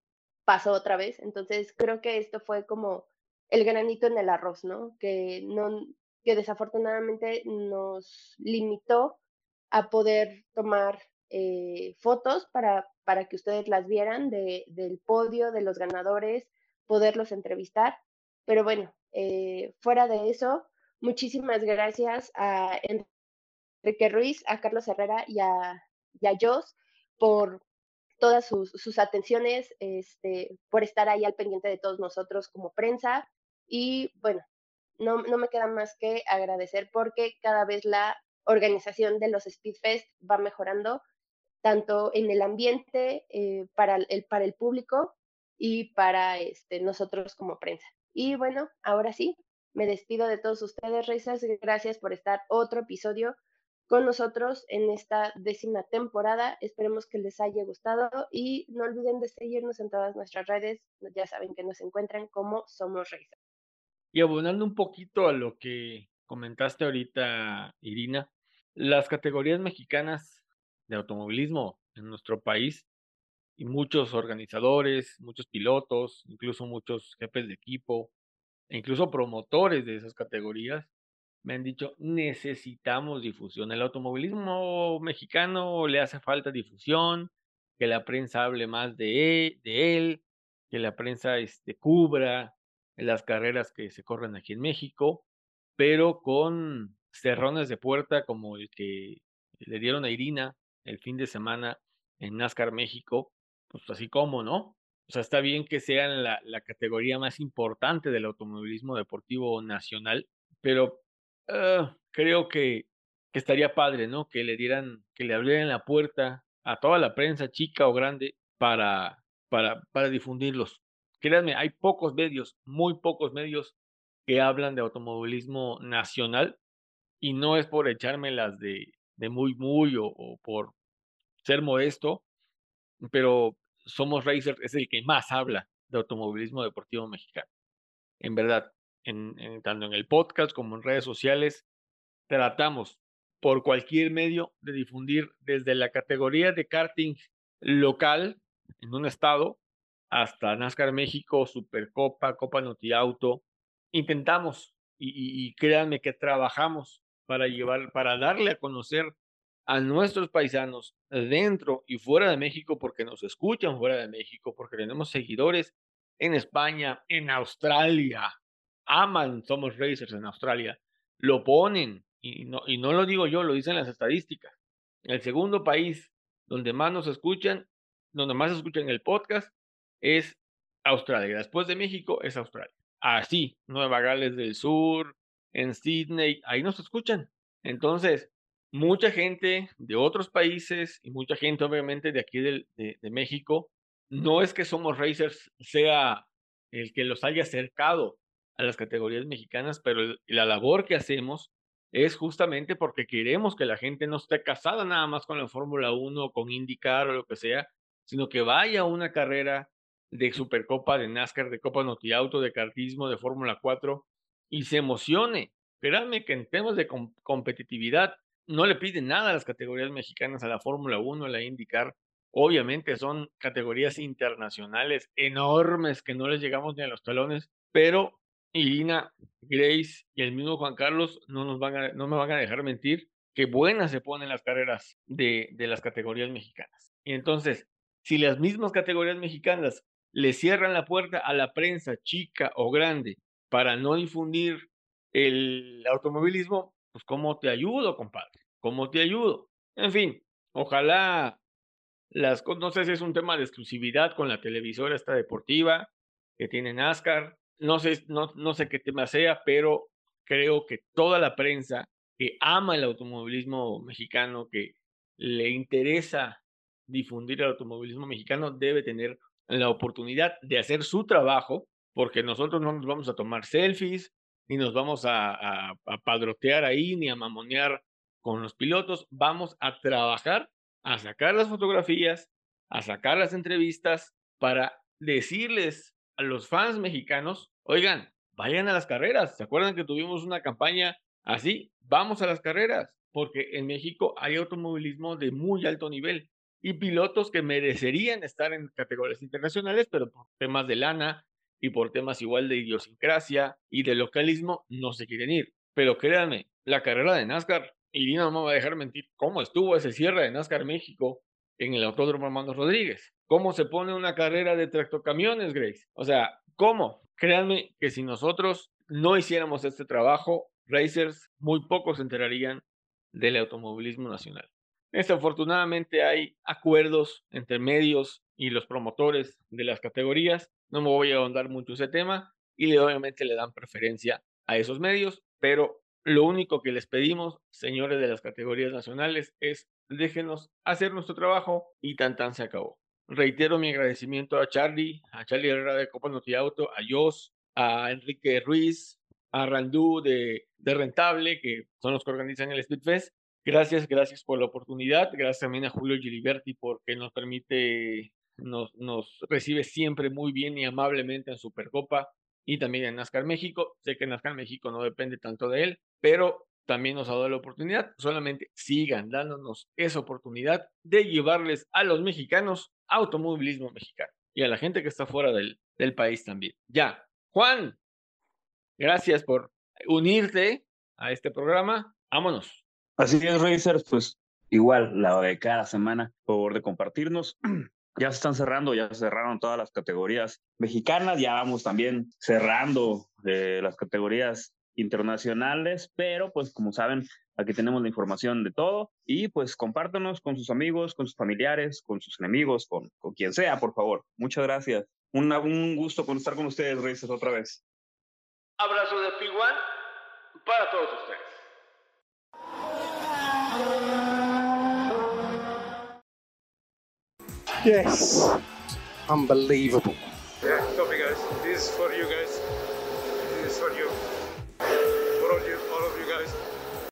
pasó otra vez. Entonces creo que esto fue como el granito en el arroz, ¿no? Que, no, que desafortunadamente nos limitó a poder tomar eh, fotos para, para que ustedes las vieran de, del podio, de los ganadores, poderlos entrevistar. Pero bueno, eh, fuera de eso, Muchísimas gracias a Enrique Ruiz, a Carlos Herrera y a, Jos por todas sus, atenciones, este, por estar ahí al pendiente de todos nosotros como prensa. Y bueno, no, me queda más que agradecer porque cada vez la organización de los Speedfest va mejorando, tanto en el ambiente, eh, para, el, para el público y para este, nosotros como prensa. Y bueno, ahora sí, me despido de todos ustedes, Racers. Gracias por estar otro episodio con nosotros en esta décima temporada. Esperemos que les haya gustado y no olviden de seguirnos en todas nuestras redes. Ya saben que nos encuentran como Somos Racers.
Y abonando un poquito a lo que comentaste ahorita, Irina, las categorías mexicanas de automovilismo en nuestro país y muchos organizadores, muchos pilotos, incluso muchos jefes de equipo, e incluso promotores de esas categorías me han dicho, necesitamos difusión. El automovilismo mexicano le hace falta difusión, que la prensa hable más de, e, de él, que la prensa este, cubra las carreras que se corren aquí en México, pero con cerrones de puerta como el que le dieron a Irina el fin de semana en NASCAR México, pues así como, ¿no? O sea, está bien que sean la, categoría más importante del automovilismo deportivo nacional, pero ah, creo que, estaría padre, ¿no? Que le dieran, que le abrieran la puerta a toda la prensa, chica o grande, para, para, para difundirlos. Créanme, hay pocos medios, muy pocos medios que hablan de automovilismo nacional y no es por echarme las de, de muy, muy o, o por ser modesto, pero somos Racers es el que más habla de automovilismo deportivo mexicano. En verdad, en, tanto en el podcast como en redes sociales, tratamos por cualquier medio de difundir desde la categoría de karting local en un estado hasta NASCAR México, Supercopa, Copa Noti Auto. Intentamos y, y créanme que trabajamos para llevar, para darle a conocer a nuestros paisanos dentro y fuera de México, porque nos escuchan fuera de México, porque tenemos seguidores en España, en Australia, aman Somos Racers en Australia, lo ponen, y no, y no lo digo yo, lo dicen las estadísticas. El segundo país donde más nos escuchan, donde más escuchan el podcast, es Australia. Después de México es Australia. Así, Nueva Gales del Sur, en Sydney, ahí nos escuchan. Entonces, mucha gente de otros países y mucha gente obviamente de aquí de, México, no es que Somos Racers sea el que los haya acercado a las categorías mexicanas, pero la labor que hacemos es justamente porque queremos que la gente no esté casada nada más con la Fórmula 1, con IndyCar o lo que sea, sino que vaya a una carrera de Supercopa, de NASCAR, de Copa Noti Auto, de kartismo, de Fórmula 4 y se emocione. Créanme que en temas de competitividad no le piden nada a las categorías mexicanas, a la Fórmula 1, a la IndyCar. Obviamente son categorías internacionales enormes que no les llegamos ni a los talones, pero Irina, Grace y el mismo Juan Carlos no, nos van a, no me van a dejar mentir que buenas se ponen las carreras de, de las categorías mexicanas. Y entonces, si las mismas categorías mexicanas le cierran la puerta a la prensa chica o grande para no difundir el automovilismo, pues ¿cómo te ayudo, compadre? ¿Cómo te ayudo? En fin, ojalá las no sé si es un tema de exclusividad con la televisora esta deportiva que tiene NASCAR, no sé, no, no sé qué tema sea, pero creo que toda la prensa que ama el automovilismo mexicano, que le interesa difundir el automovilismo mexicano debe tener la oportunidad de hacer su trabajo, porque nosotros no nos vamos a tomar selfies, ni nos vamos a, a, padrotear ahí, ni a mamonear con los pilotos. Vamos a trabajar, a sacar las fotografías, a sacar las entrevistas para decirles a los fans mexicanos, oigan, vayan a las carreras. ¿Se acuerdan que tuvimos una campaña así? Vamos a las carreras, porque en México hay automovilismo de muy alto nivel y pilotos que merecerían estar en categorías internacionales, pero por temas de lana y por temas igual de idiosincrasia y de localismo no se quieren ir. Pero créanme, la carrera de NASCAR, Irina no me va a dejar mentir, cómo estuvo ese cierre de NASCAR México en el Autódromo Armando Rodríguez. ¿Cómo se pone una carrera de tractocamiones, Grace? O sea, ¿cómo? Créanme que si nosotros no hiciéramos este trabajo, racers muy pocos se enterarían del automovilismo nacional. Desafortunadamente hay acuerdos entre medios y los promotores de las categorías. No me voy a ahondar mucho ese tema y obviamente le dan preferencia a esos medios, pero lo único que les pedimos, señores de las categorías nacionales, es déjenos hacer nuestro trabajo y tan tan se acabó. Reitero mi agradecimiento a Charlie, a Charlie Herrera de Copa Noti Auto, a Jos, a Enrique Ruiz, a Randú de, de Rentable, que son los que organizan el Speedfest. Gracias, gracias por la oportunidad. Gracias también a Julio Giliberti porque nos permite, nos, nos recibe siempre muy bien y amablemente en Supercopa y también en NASCAR México. Sé que NASCAR México no depende tanto de él, pero también nos ha dado la oportunidad. Solamente sigan dándonos esa oportunidad de llevarles a los mexicanos automovilismo mexicano y a la gente que está fuera del, del país también. Ya, Juan, gracias por unirte a este programa. Vámonos.
Así es, Racers, pues igual la de cada semana, por favor de compartirnos. Ya se están cerrando, ya cerraron todas las categorías mexicanas, ya vamos también cerrando eh, las categorías internacionales, pero pues como saben, aquí tenemos la información de todo y pues compártanos con sus amigos, con sus familiares, con sus enemigos, con, con quien sea, por favor. Muchas gracias. Un, un gusto con estar con ustedes, Reyes, otra vez.
Abrazo de Piguan para todos ustedes.
Yes, unbelievable.
Yeah, copy guys. This is for you guys.